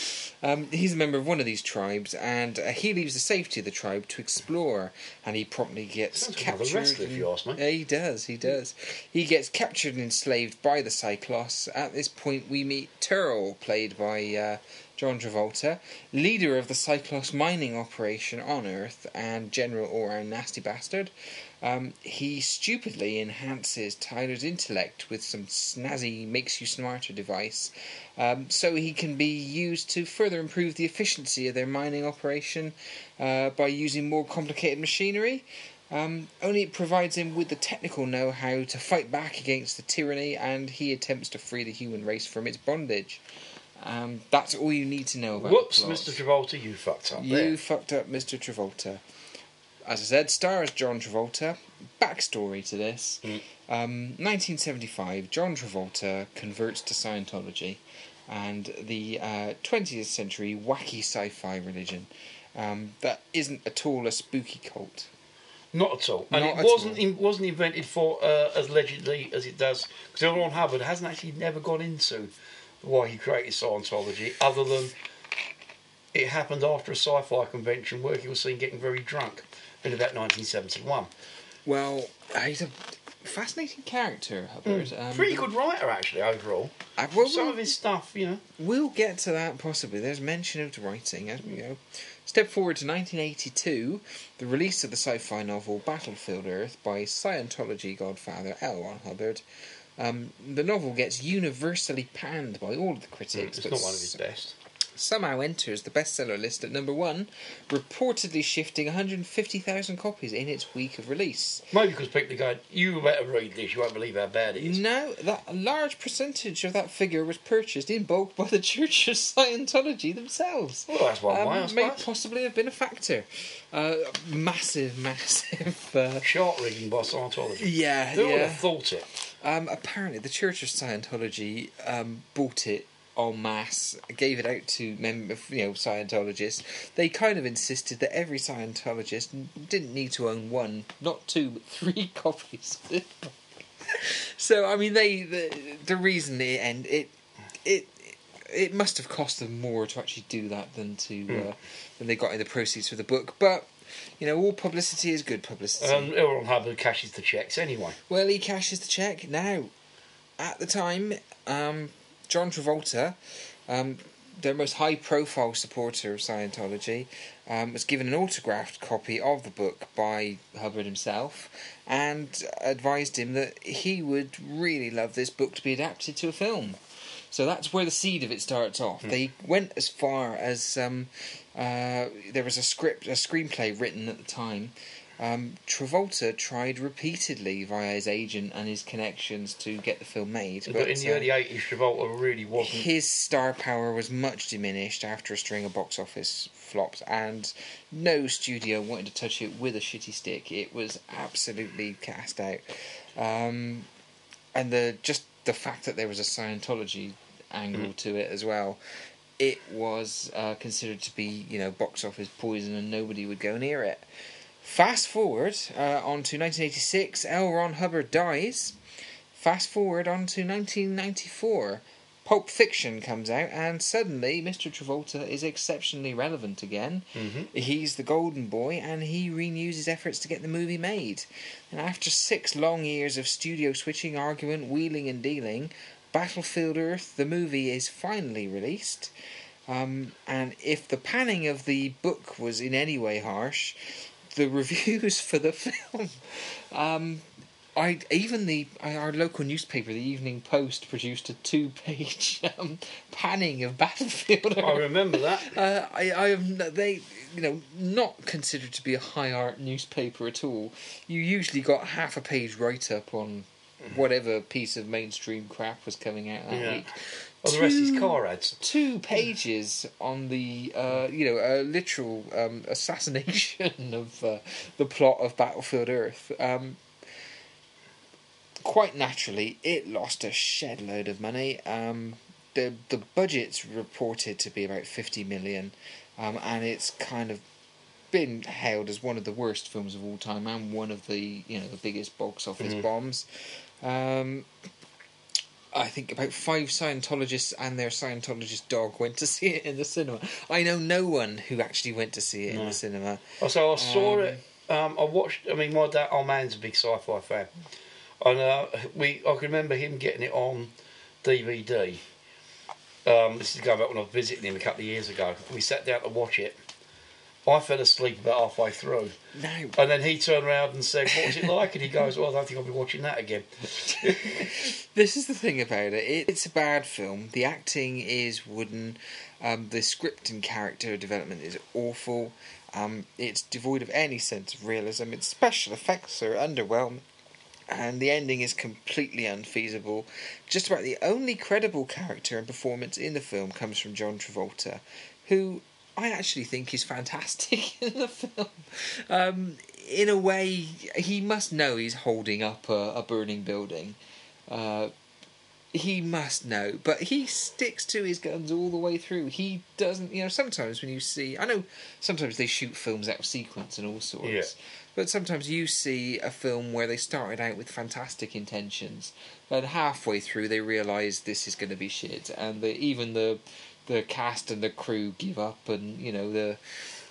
Um, he's a member of one of these tribes, and uh, he leaves the safety of the tribe to explore. And he promptly gets Sounds captured. wrestler, if you ask me. yeah, he does. He does. He gets captured and enslaved by the Psychlos. At this point, we meet Terl, played by uh, John Travolta, leader of the Psychlos mining operation on Earth, and general all-round nasty bastard. Um, he stupidly enhances Tyler's intellect with some snazzy makes you smarter device, um, so he can be used to further improve the efficiency of their mining operation uh, by using more complicated machinery. Um, only it provides him with the technical know how to fight back against the tyranny, and he attempts to free the human race from its bondage. Um, that's all you need to know about Whoops. Mr. Travolta, you fucked up You there. fucked up, Mr. Travolta. As I said, stars John Travolta. Backstory to this: Mm. um, 1975, John Travolta converts to Scientology, and the uh, 20th century wacky sci-fi religion um, that isn't at all a spooky cult. Not at all. And Not it wasn't wasn't invented for uh, as allegedly as it does. Because. Ron Hubbard hasn't actually never gone into why he created Scientology, other than it happened after a sci-fi convention where he was seen getting very drunk in about 1971. Well, he's a fascinating character, Hubbard. Um, Pretty good writer, actually, overall. I, Some of his stuff, you know. we'll get to that possibly. There's mention of the writing as we go. Step forward to 1982, the release of the sci-fi novel Battlefield Earth by Scientology godfather L. Ron Hubbard. Um, the novel gets universally panned by all of the critics, It's but not one of his best. Somehow enters the bestseller list at number one, reportedly shifting 150,000 copies in its week of release. Maybe because people are going, you better read this, you won't believe how bad it is. No, that a large percentage of that figure was purchased in bulk by the (laughs) Church of Scientology themselves. Well, that's one Um, way, I may suppose. possibly have been a factor. Uh, massive, (laughs) massive. Uh, Chart reading by Scientology. yeah, Who would have thought it? Um, apparently, the Church of Scientology um, bought it en masse, gave it out to mem- you know Scientologists. They kind of insisted that every Scientologist didn't need to own one, not two, but three (laughs) copies. of this book. so I mean, they the, the reason it and it it it must have cost them more to actually do that than to uh, than they got in the proceeds for the book, but. You know, all publicity is good publicity. And L. Ron Hubbard cashes the checks anyway. Well, he cashes the check now. At the time, um, John Travolta, um, their most high-profile supporter of Scientology, um, was given an autographed copy of the book by Hubbard himself, and advised him that he would really love this book to be adapted to a film. So that's where the seed of it starts off. They went as far as um, uh, there was a script, a screenplay written at the time. Um, Travolta tried repeatedly via his agent and his connections to get the film made, But, in the uh, early 80s, Travolta really wasn't. his star power was much diminished after a string of box office flops, and no studio wanted to touch it with a shitty stick. It was absolutely cast out, um, and the just the fact that there was a Scientology angle to it as well. It was uh, considered to be, you know, box office poison, and nobody would go near it. Fast forward uh, on to 1986, L. Ron Hubbard dies. Fast forward on to 1994, Pulp Fiction comes out, and suddenly Mr. Travolta is exceptionally relevant again. Mhm. He's the golden boy, and he renews his efforts to get the movie made. And after six long years of studio switching, argument, wheeling, and dealing, Battlefield Earth, the movie, is finally released. Um, and if the panning of the book was in any way harsh, the reviews for the (laughs) film, um, I even the our local newspaper, the Evening Post, produced a two-page (laughs) um, panning of Battlefield. I remember that. (laughs) Uh, I, I have they, you know, not considered to be a high art newspaper at all. You usually got half a page write up on whatever piece of mainstream crap was coming out that Yeah. week. The rest is Two- car ads. Two pages on the, uh, you know, a literal um, assassination (laughs) of uh, the plot of Battlefield Earth. Um, quite naturally, it lost a shed load of money. Um, the the budget's reported to be about fifty million, um, and it's kind of been hailed as one of the worst films of all time and one of the you know the biggest box office Mhm. bombs. Um, I think about five Scientologists and their Scientologist dog went to (laughs) see it in the cinema. I know no one who actually went to see it in the cinema. Oh, So I saw Um, it. Um, I watched. I mean, my dad, our man's a big sci-fi fan, and uh, we. I can remember him getting it on DVD. Um, this is going back when I was visiting him a couple of years ago. We sat down to watch it. I fell asleep about halfway through, No, and then he turned around and said, "What was it like?" And he goes, "Well, I don't think I'll be watching that again." (laughs) this is the thing about it. it. It's a bad film. The acting is wooden. Um, the script and character development is awful. Um, it's devoid of any sense of realism. Its special effects are underwhelming. And the ending is completely unfeasible. Just about the only credible character and performance in the film comes from John Travolta, who I actually think is fantastic (laughs) in the film. Um, in a way, he must know he's holding up a, a burning building. Uh, he must know, but he sticks to his guns all the way through. He doesn't, you know. Sometimes when you see, I know, sometimes they shoot films out of sequence and all sorts. Yeah. But sometimes you see a film where they started out with fantastic intentions, but halfway through they realise this is going to be shit, and the, even the the cast and the crew give up, and you know the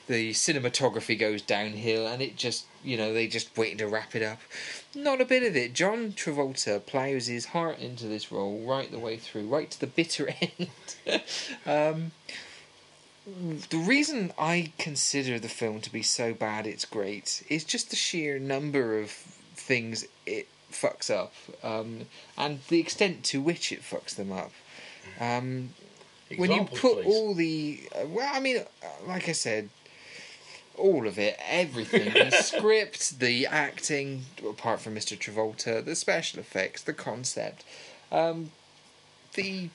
the cinematography goes downhill, and it just you know they just waiting to wrap it up. Not a bit of it. John Travolta plows his heart into this role right the way through, right to the bitter (laughs) end. um, the reason I consider the film to be so bad it's great is just the sheer number of things it fucks up um, and the extent to which it fucks them up. Um, when you put please. all the uh, well, I mean, uh, like I said, all of it, everything, the (laughs) script, the acting, apart from Mr. Travolta, the special effects, the concept, um, the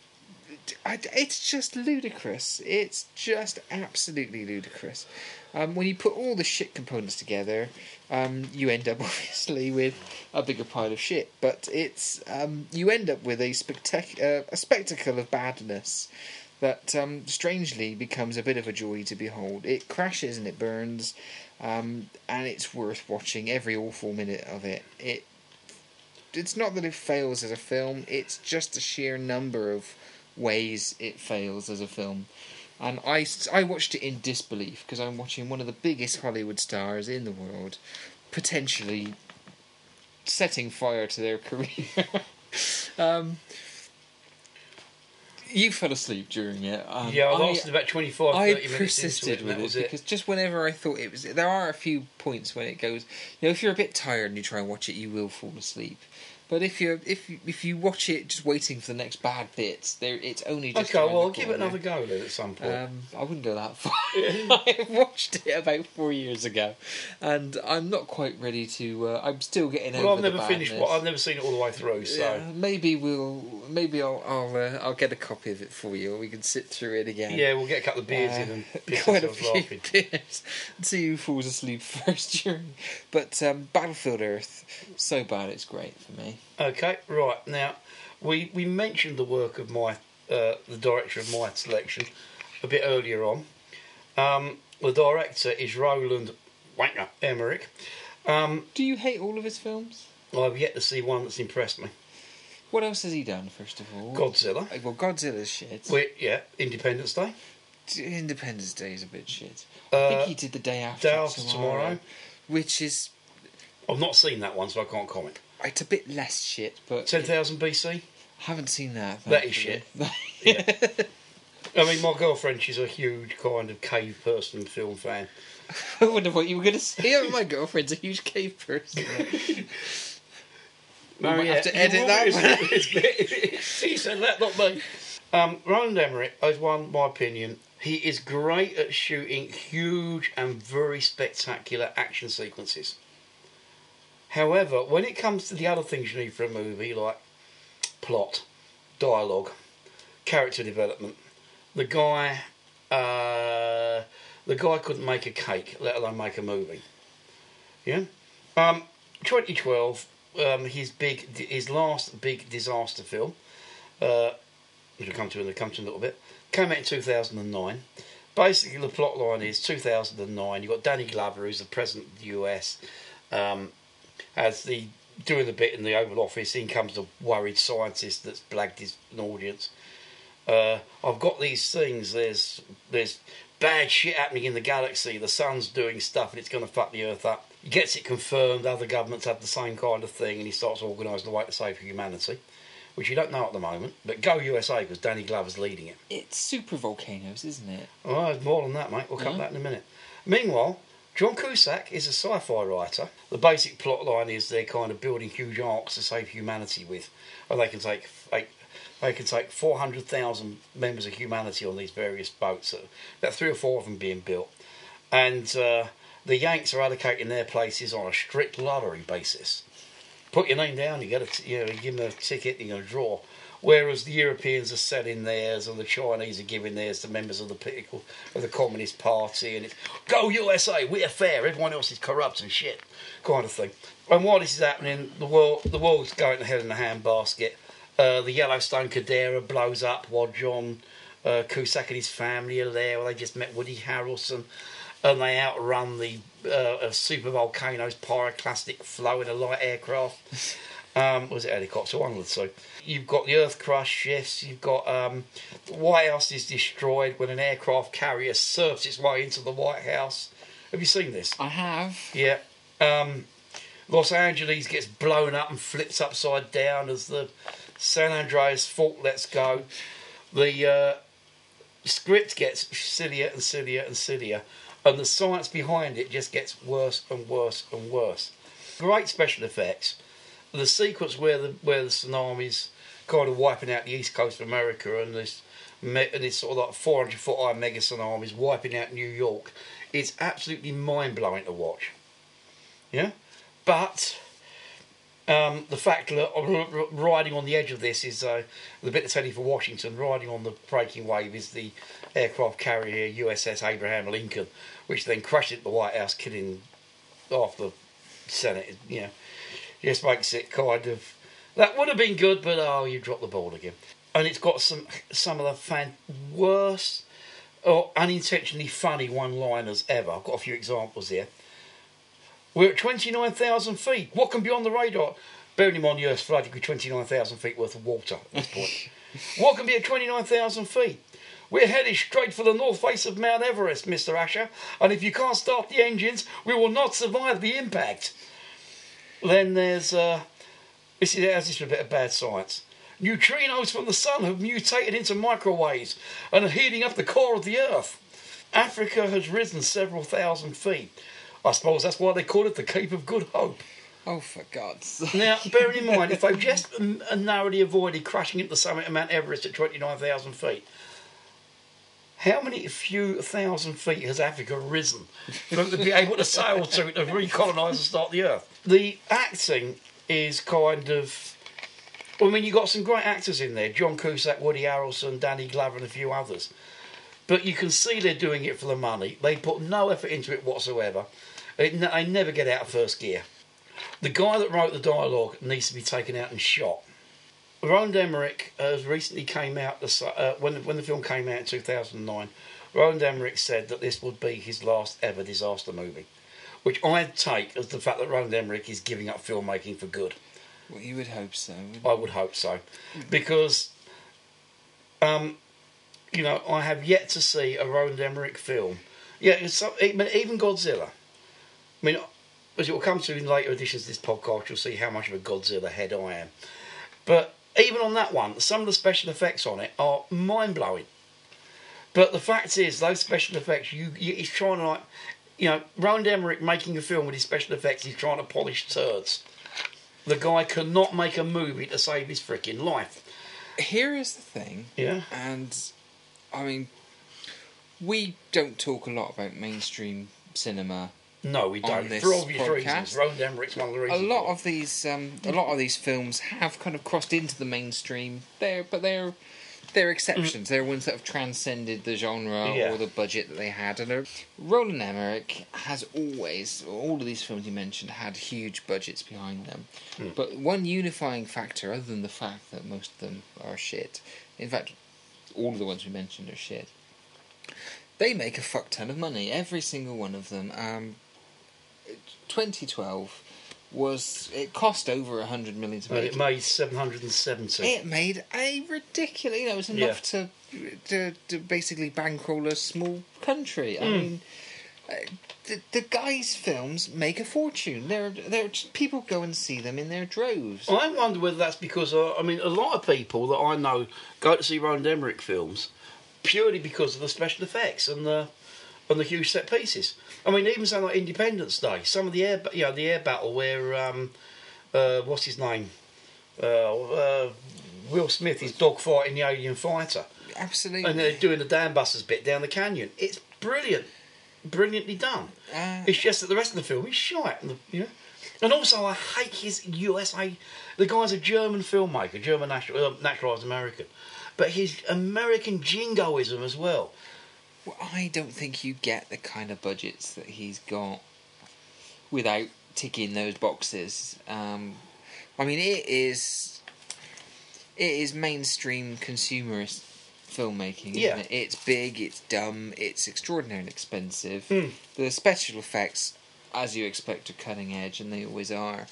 I, it's just ludicrous. It's just absolutely ludicrous. Um, when you put all the shit components together, um, you end up (laughs) obviously with a bigger pile of shit. But it's um, you end up with a spectac- uh, a spectacle of badness that um, strangely becomes a bit of a joy to behold. It crashes and it burns, um, and it's worth watching every awful minute of it. It it's not that it fails as a film; it's just the sheer number of ways it fails as a film. And I, I watched it in disbelief because I'm watching one of the biggest Hollywood stars in the world potentially setting fire to their (laughs) career. um, you fell asleep during it. Um, yeah, I I- lasted about 25, 30 I persisted it, with it it. because just whenever I thought it was, there are a few points when it goes. You know, if you're a bit tired and you try and watch it, you will fall asleep. But if you if if you watch it just waiting for the next bad bits, there it's only just Okay, well, I'll give it another go then at some point. Um, I wouldn't go that far. (laughs) I watched it about four years ago, and I'm not quite ready to. Uh, I'm still getting well, over Well, I've the never finished. badness. Well, I've never seen it all the way through, so Yeah, maybe we'll. Maybe I'll. I'll. Uh, I'll get a copy of it for you, or we can sit through it again. yeah, we'll get a couple of beers Uh, in and (laughs) quite a few laughing. beers and (laughs) see who falls asleep first during. But um, Battlefield Earth, so bad it's great for me. Okay, right now we we mentioned the work of my uh, the director of my selection a bit earlier on. Um, the director is Roland Wanker Emmerich. Um, Do you hate all of his films? I've yet to see one that's impressed me. What else has he done? First of all, Godzilla. Uh, Well, Godzilla's shit. Wait, yeah, Independence Day. Independence Day is a bit shit. Uh, I think he did the day after, Day After tomorrow, Tomorrow. which is I've not seen that one, so I can't comment. It's a bit less shit, but Ten thousand BC. haven't seen that. That is thankfully. (laughs) Yeah. I mean, my girlfriend, she's a huge kind of cave person film fan. (laughs) I wonder what you were going to say. My girlfriend's a huge cave person. (laughs) We might have to edit that one. he said that, not me. Um, Roland Emmerich is one, my opinion. He is great at shooting huge and very spectacular action sequences. However, when it comes to the other things you need for a movie, like plot, dialogue, character development, the guy, uh, the guy couldn't make a cake, let alone make a movie. Yeah. Um, 2012, um, his big, his last big disaster film, uh, which I'll come to in a, come to in a little bit, came out in 2009. Basically, the plot line is 2009. You've got Danny Glover, who's the president of the US, um, as the doing the bit in the Oval Office. In comes the worried scientist that's blagged his an audience. Uh, I've got these things. There's there's bad shit happening in the galaxy. The sun's doing stuff, and it's going to fuck the Earth up. He gets it confirmed. Other governments have the same kind of thing, and he starts organising the way to save humanity, which you don't know at the moment. But go USA because Danny Glover's leading it. it's super volcanoes, isn't it? Oh, more than that, mate. We'll come to that in a minute. Meanwhile, John Cusack is a sci-fi writer. The basic plot line is they're kind of building huge arks to save humanity with, and they can take they, they can take four hundred thousand members of humanity on these various boats. About three or four of them being built, and uh, the Yanks are allocating their places on a strict lottery basis. Put your name down, you get a t- you know, give them a ticket, you're going to draw. Whereas the Europeans are selling theirs, and the Chinese are giving theirs to members of the political of the Communist Party, and it's go USA, we're fair, everyone else is corrupt and shit, kind of thing. And while this is happening, the world the world's going to hell in a handbasket. Uh, the Yellowstone Caldera blows up while John uh, Cusack and his family are there. Well, they just met Woody Harrelson, and they outrun the uh, super volcanoes, pyroclastic flow in a light aircraft. (laughs) Um, was it helicopter? One the two. You've got the Earth crush shifts. You've got um, the White House is destroyed when an aircraft carrier surfs its way into the White House. Have you seen this? I have. Yeah. Um, Los Angeles gets blown up and flips upside down as the San Andreas fault lets go. The uh, script gets sillier and sillier and sillier, and the science behind it just gets worse and worse and worse. Great special effects. The sequence where the where the tsunamis kind of wiping out the east coast of America and this me- and this sort of like 400 foot high mega tsunamis wiping out New York, it's absolutely mind blowing to watch. Yeah, but um, the fact that (laughs) riding on the edge of this is uh, the bit that's heading for Washington. Riding on the breaking wave is the aircraft carrier USS Abraham Lincoln, which then crashed into the White House, killing half the Senate. You know, just makes it kind of that would have been good, but oh, you dropped the ball again. And it's got some some of the fan worst or unintentionally funny one-liners ever. I've got a few examples here. We're at 29,000 feet. What can be on the radar? Bearing in mind the Earth's flooded with 29,000 feet worth of water at this point. (laughs) what can be at 29,000 feet? We're headed straight for the north face of Mount Everest, Mr. Asher, and if you can't start the engines, we will not survive the impact. Then there's, uh, this is, this is a bit of bad science. Neutrinos from the sun have mutated into microwaves and are heating up the core of the Earth. Africa has risen several thousand feet. I suppose that's why they call it the Cape of Good Hope. Oh, for God's sake. Now, bearing in mind, if they've (laughs) just narrowly avoided crashing into the summit of Mount Everest at 29,000 feet, how many few thousand feet has Africa risen for to be able to sail to to recolonise and start the Earth? The acting is kind of. I mean, you've got some great actors in there John Cusack, Woody Harrelson, Danny Glover, and a few others. But you can see they're doing it for the money. They put no effort into it whatsoever. It, they never get out of first gear. The guy that wrote the dialogue needs to be taken out and shot. Roland Emmerich has recently came out uh, when when the film came out in 2009. Roland Emmerich said that this would be his last ever disaster movie, which I take as the fact that Roland Emmerich is giving up filmmaking for good. Well, you would hope so. I would hope so, because, um, you know, I have yet to see a Roland Emmerich film. Yeah, it's so, even even Godzilla. I mean, as it will come to in later editions of this podcast, you'll see how much of a Godzilla head I am. But even on that one, some of the special effects on it are mind blowing. But the fact is, those special effects, you, you he's trying to like, you know, Roland Emmerich making a film with his special effects, he's trying to polish turds. The guy cannot make a movie to save his freaking life. Here is the thing, Yeah. and I mean, we don't talk a lot about mainstream cinema. No, we don't. this For obvious podcast. reasons. Roland Emmerich's one of the reasons. A lot of these, um, a lot of these films have kind of crossed into the mainstream. They're, but they're they're exceptions. They're ones that have transcended the genre Yeah. or the budget that they had. And Roland Emmerich has always, all of these films you mentioned, had huge budgets behind them. But one unifying factor, other than the fact that most of them are shit, in fact, all of the ones we mentioned are shit. They make a fuck ton of money, every single one of them. Um, 2012 was it cost over a hundred million to And make. it made 770. It made a ridiculous. You know, it was enough to, to to basically bankroll a small country. I mean, uh, the, the guys' films make a fortune. They're they're people go and see them in their droves. I wonder whether that's because, uh, I mean, a lot of people that I know go to see Roland Emmerich films purely because of the special effects and the and the huge set pieces. I mean, even something like Independence Day, some of the air, you know, the air battle where, um, uh, what's his name, uh, uh, Will Smith is dogfighting the alien fighter, Absolutely. and they're doing the Dam Busters bit down the canyon. It's brilliant, brilliantly done. Uh, It's just that the rest of the film is shite, you know. And also, I hate his USA. The guy's a German filmmaker, German national, uh, naturalized American, but his American jingoism as well. Well, I don't think you get the kind of budgets that he's got without ticking those boxes. Um, I mean, it is it is mainstream consumerist filmmaking. Isn't Yeah. it? it's big, it's dumb, it's extraordinarily expensive. Mm. The special effects, as you expect, are cutting edge, and they always are.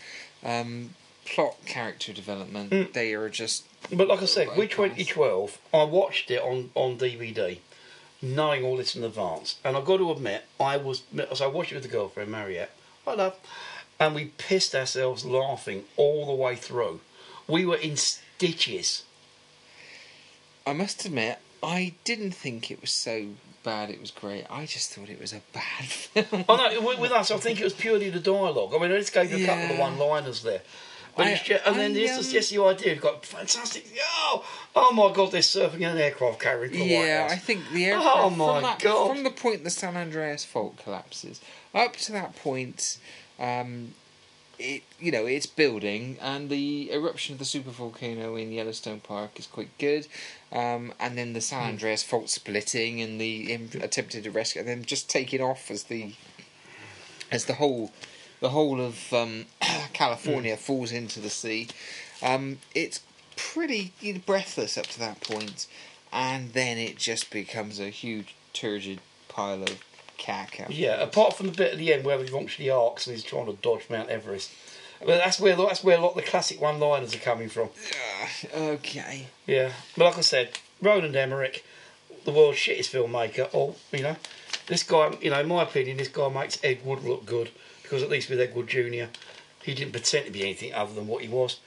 Um, plot, character development, they are just But like I said, Right, with 2012, I watched it on, on DVD, knowing all this in advance. And I've got to admit, I was, as I watched it with the girlfriend, Mariette, I love, and we pissed ourselves laughing all the way through. We were in stitches. I must admit, I didn't think it was so bad. It was great. I just thought it was a bad (laughs) film. Oh no, with, with us, I think it was purely the dialogue. I mean, I just gave you a couple of one-liners there. But I- just, and then I, this is um, just the idea. You've got fantastic. Oh, oh my God! They're surfing an aircraft carrier. Yeah. I think the aircraft. Oh my from, that, God. from the point the San Andreas fault collapses up to that point, um, it you know it's building, and the eruption of the supervolcano in Yellowstone Park is quite good, um, and then the San Hmm. Andreas fault splitting and the attempted to rescue, and then just taking off as the as the whole the whole of um, (clears throat) California Hmm. falls into the sea. Um, it's pretty breathless up to that point, and then it just becomes a huge turgid pile of caca. Yeah, apart from the bit at the end where he launches the arks and he's trying to dodge Mount Everest. But that's where that's where a lot of the classic one-liners are coming from. Ugh, okay. Yeah, but like I said, Roland Emmerich, the world's shittest filmmaker. Or you know, this guy. You know, in my opinion, this guy makes Ed Wood look good because at least with Ed Wood Jr., he didn't pretend to be anything other than what he was.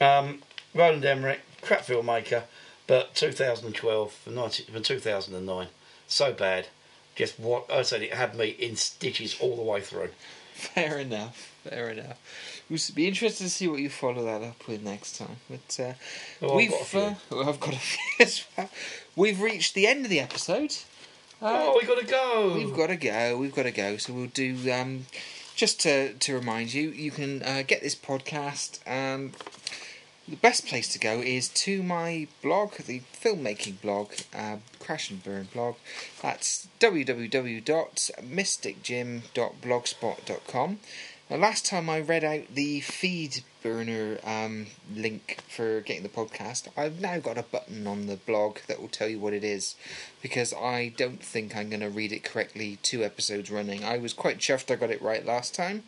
Um, Roland Emmerich, crap filmmaker, but 2012 from 19, from 2009, so bad. Just what I said, it had me in stitches all the way through. Fair enough. Fair enough. We'll be interested to see what you follow that up with next time. But uh, Oh, I've we've got a few. uh, (laughs) I've got a few (laughs) as well. We've reached the end of the episode. Uh, oh, we got to go. We've got to go. We've got to go. So we'll do. Um, just to to remind you, you can uh, get this podcast. Um, the best place to go is to my blog, the filmmaking blog, uh, Crash and Burn blog. That's www.mysticjim.blogspot.com. Now, last time I read out the feed burner um, link for getting the podcast, I've now got a button on the blog that will tell you what it is because I don't think I'm going to read it correctly two episodes running. I was quite chuffed I got it right last time.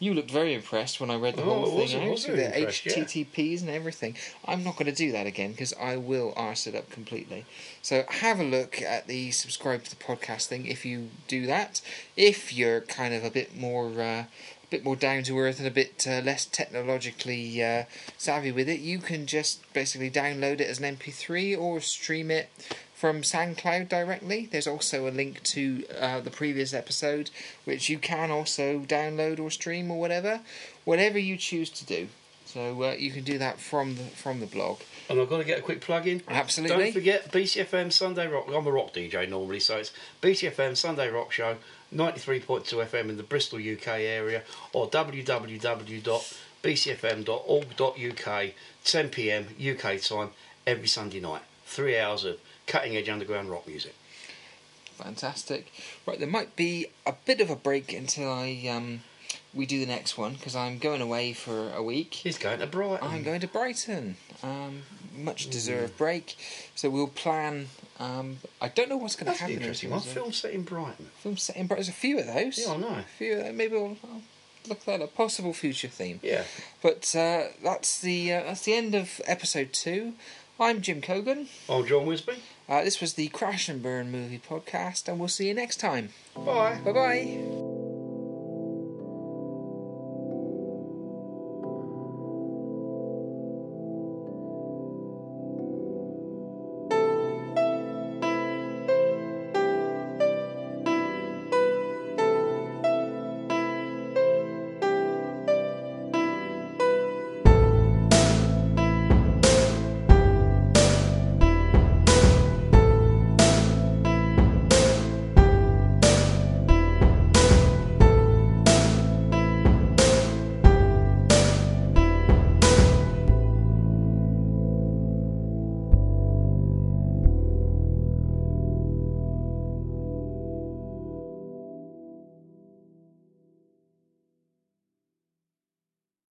You looked very impressed when I read the Oh, whole I was- thing I out, was with the impressed, yeah. HTTPs and everything. I'm not going to do that again because I will arse it up completely. So have a look at the subscribe to the podcast thing if you do that. If you're kind of a bit more. Uh, a bit more down to earth and a bit uh, less technologically uh, savvy with it, you can just basically download it as an MP3 or stream it from SoundCloud directly. There's also a link to uh, the previous episode, which you can also download or stream or whatever, whatever you choose to do. So uh, you can do that from the from the blog. And I've got to get a quick plug in. Absolutely. Don't forget BCFM Sunday Rock. I'm a rock DJ normally, so it's BCFM Sunday Rock Show, 93.2 FM in the Bristol, UK area, or www.bcfm.org.uk, 10 pm UK time every Sunday night. Three hours of cutting edge underground rock music. Fantastic. Right, there might be a bit of a break until I um, we do the next one because I'm going away for a week. He's going to Brighton. I'm going to Brighton. Um, much deserved break. So we'll plan. Um, I don't know what's going to happen. in interesting one. Film set in Brighton. film set in Brighton. There's a few of those. Yeah, I know. A few. Uh, maybe we'll I'll look that up. Possible future theme. Yeah. But uh, that's the uh, that's the end of episode two. I'm Jim Cogan. I'm Jon Wisby. Uh, this was the Crash and Burn movie podcast, and we'll see you next time. Bye. Bye bye.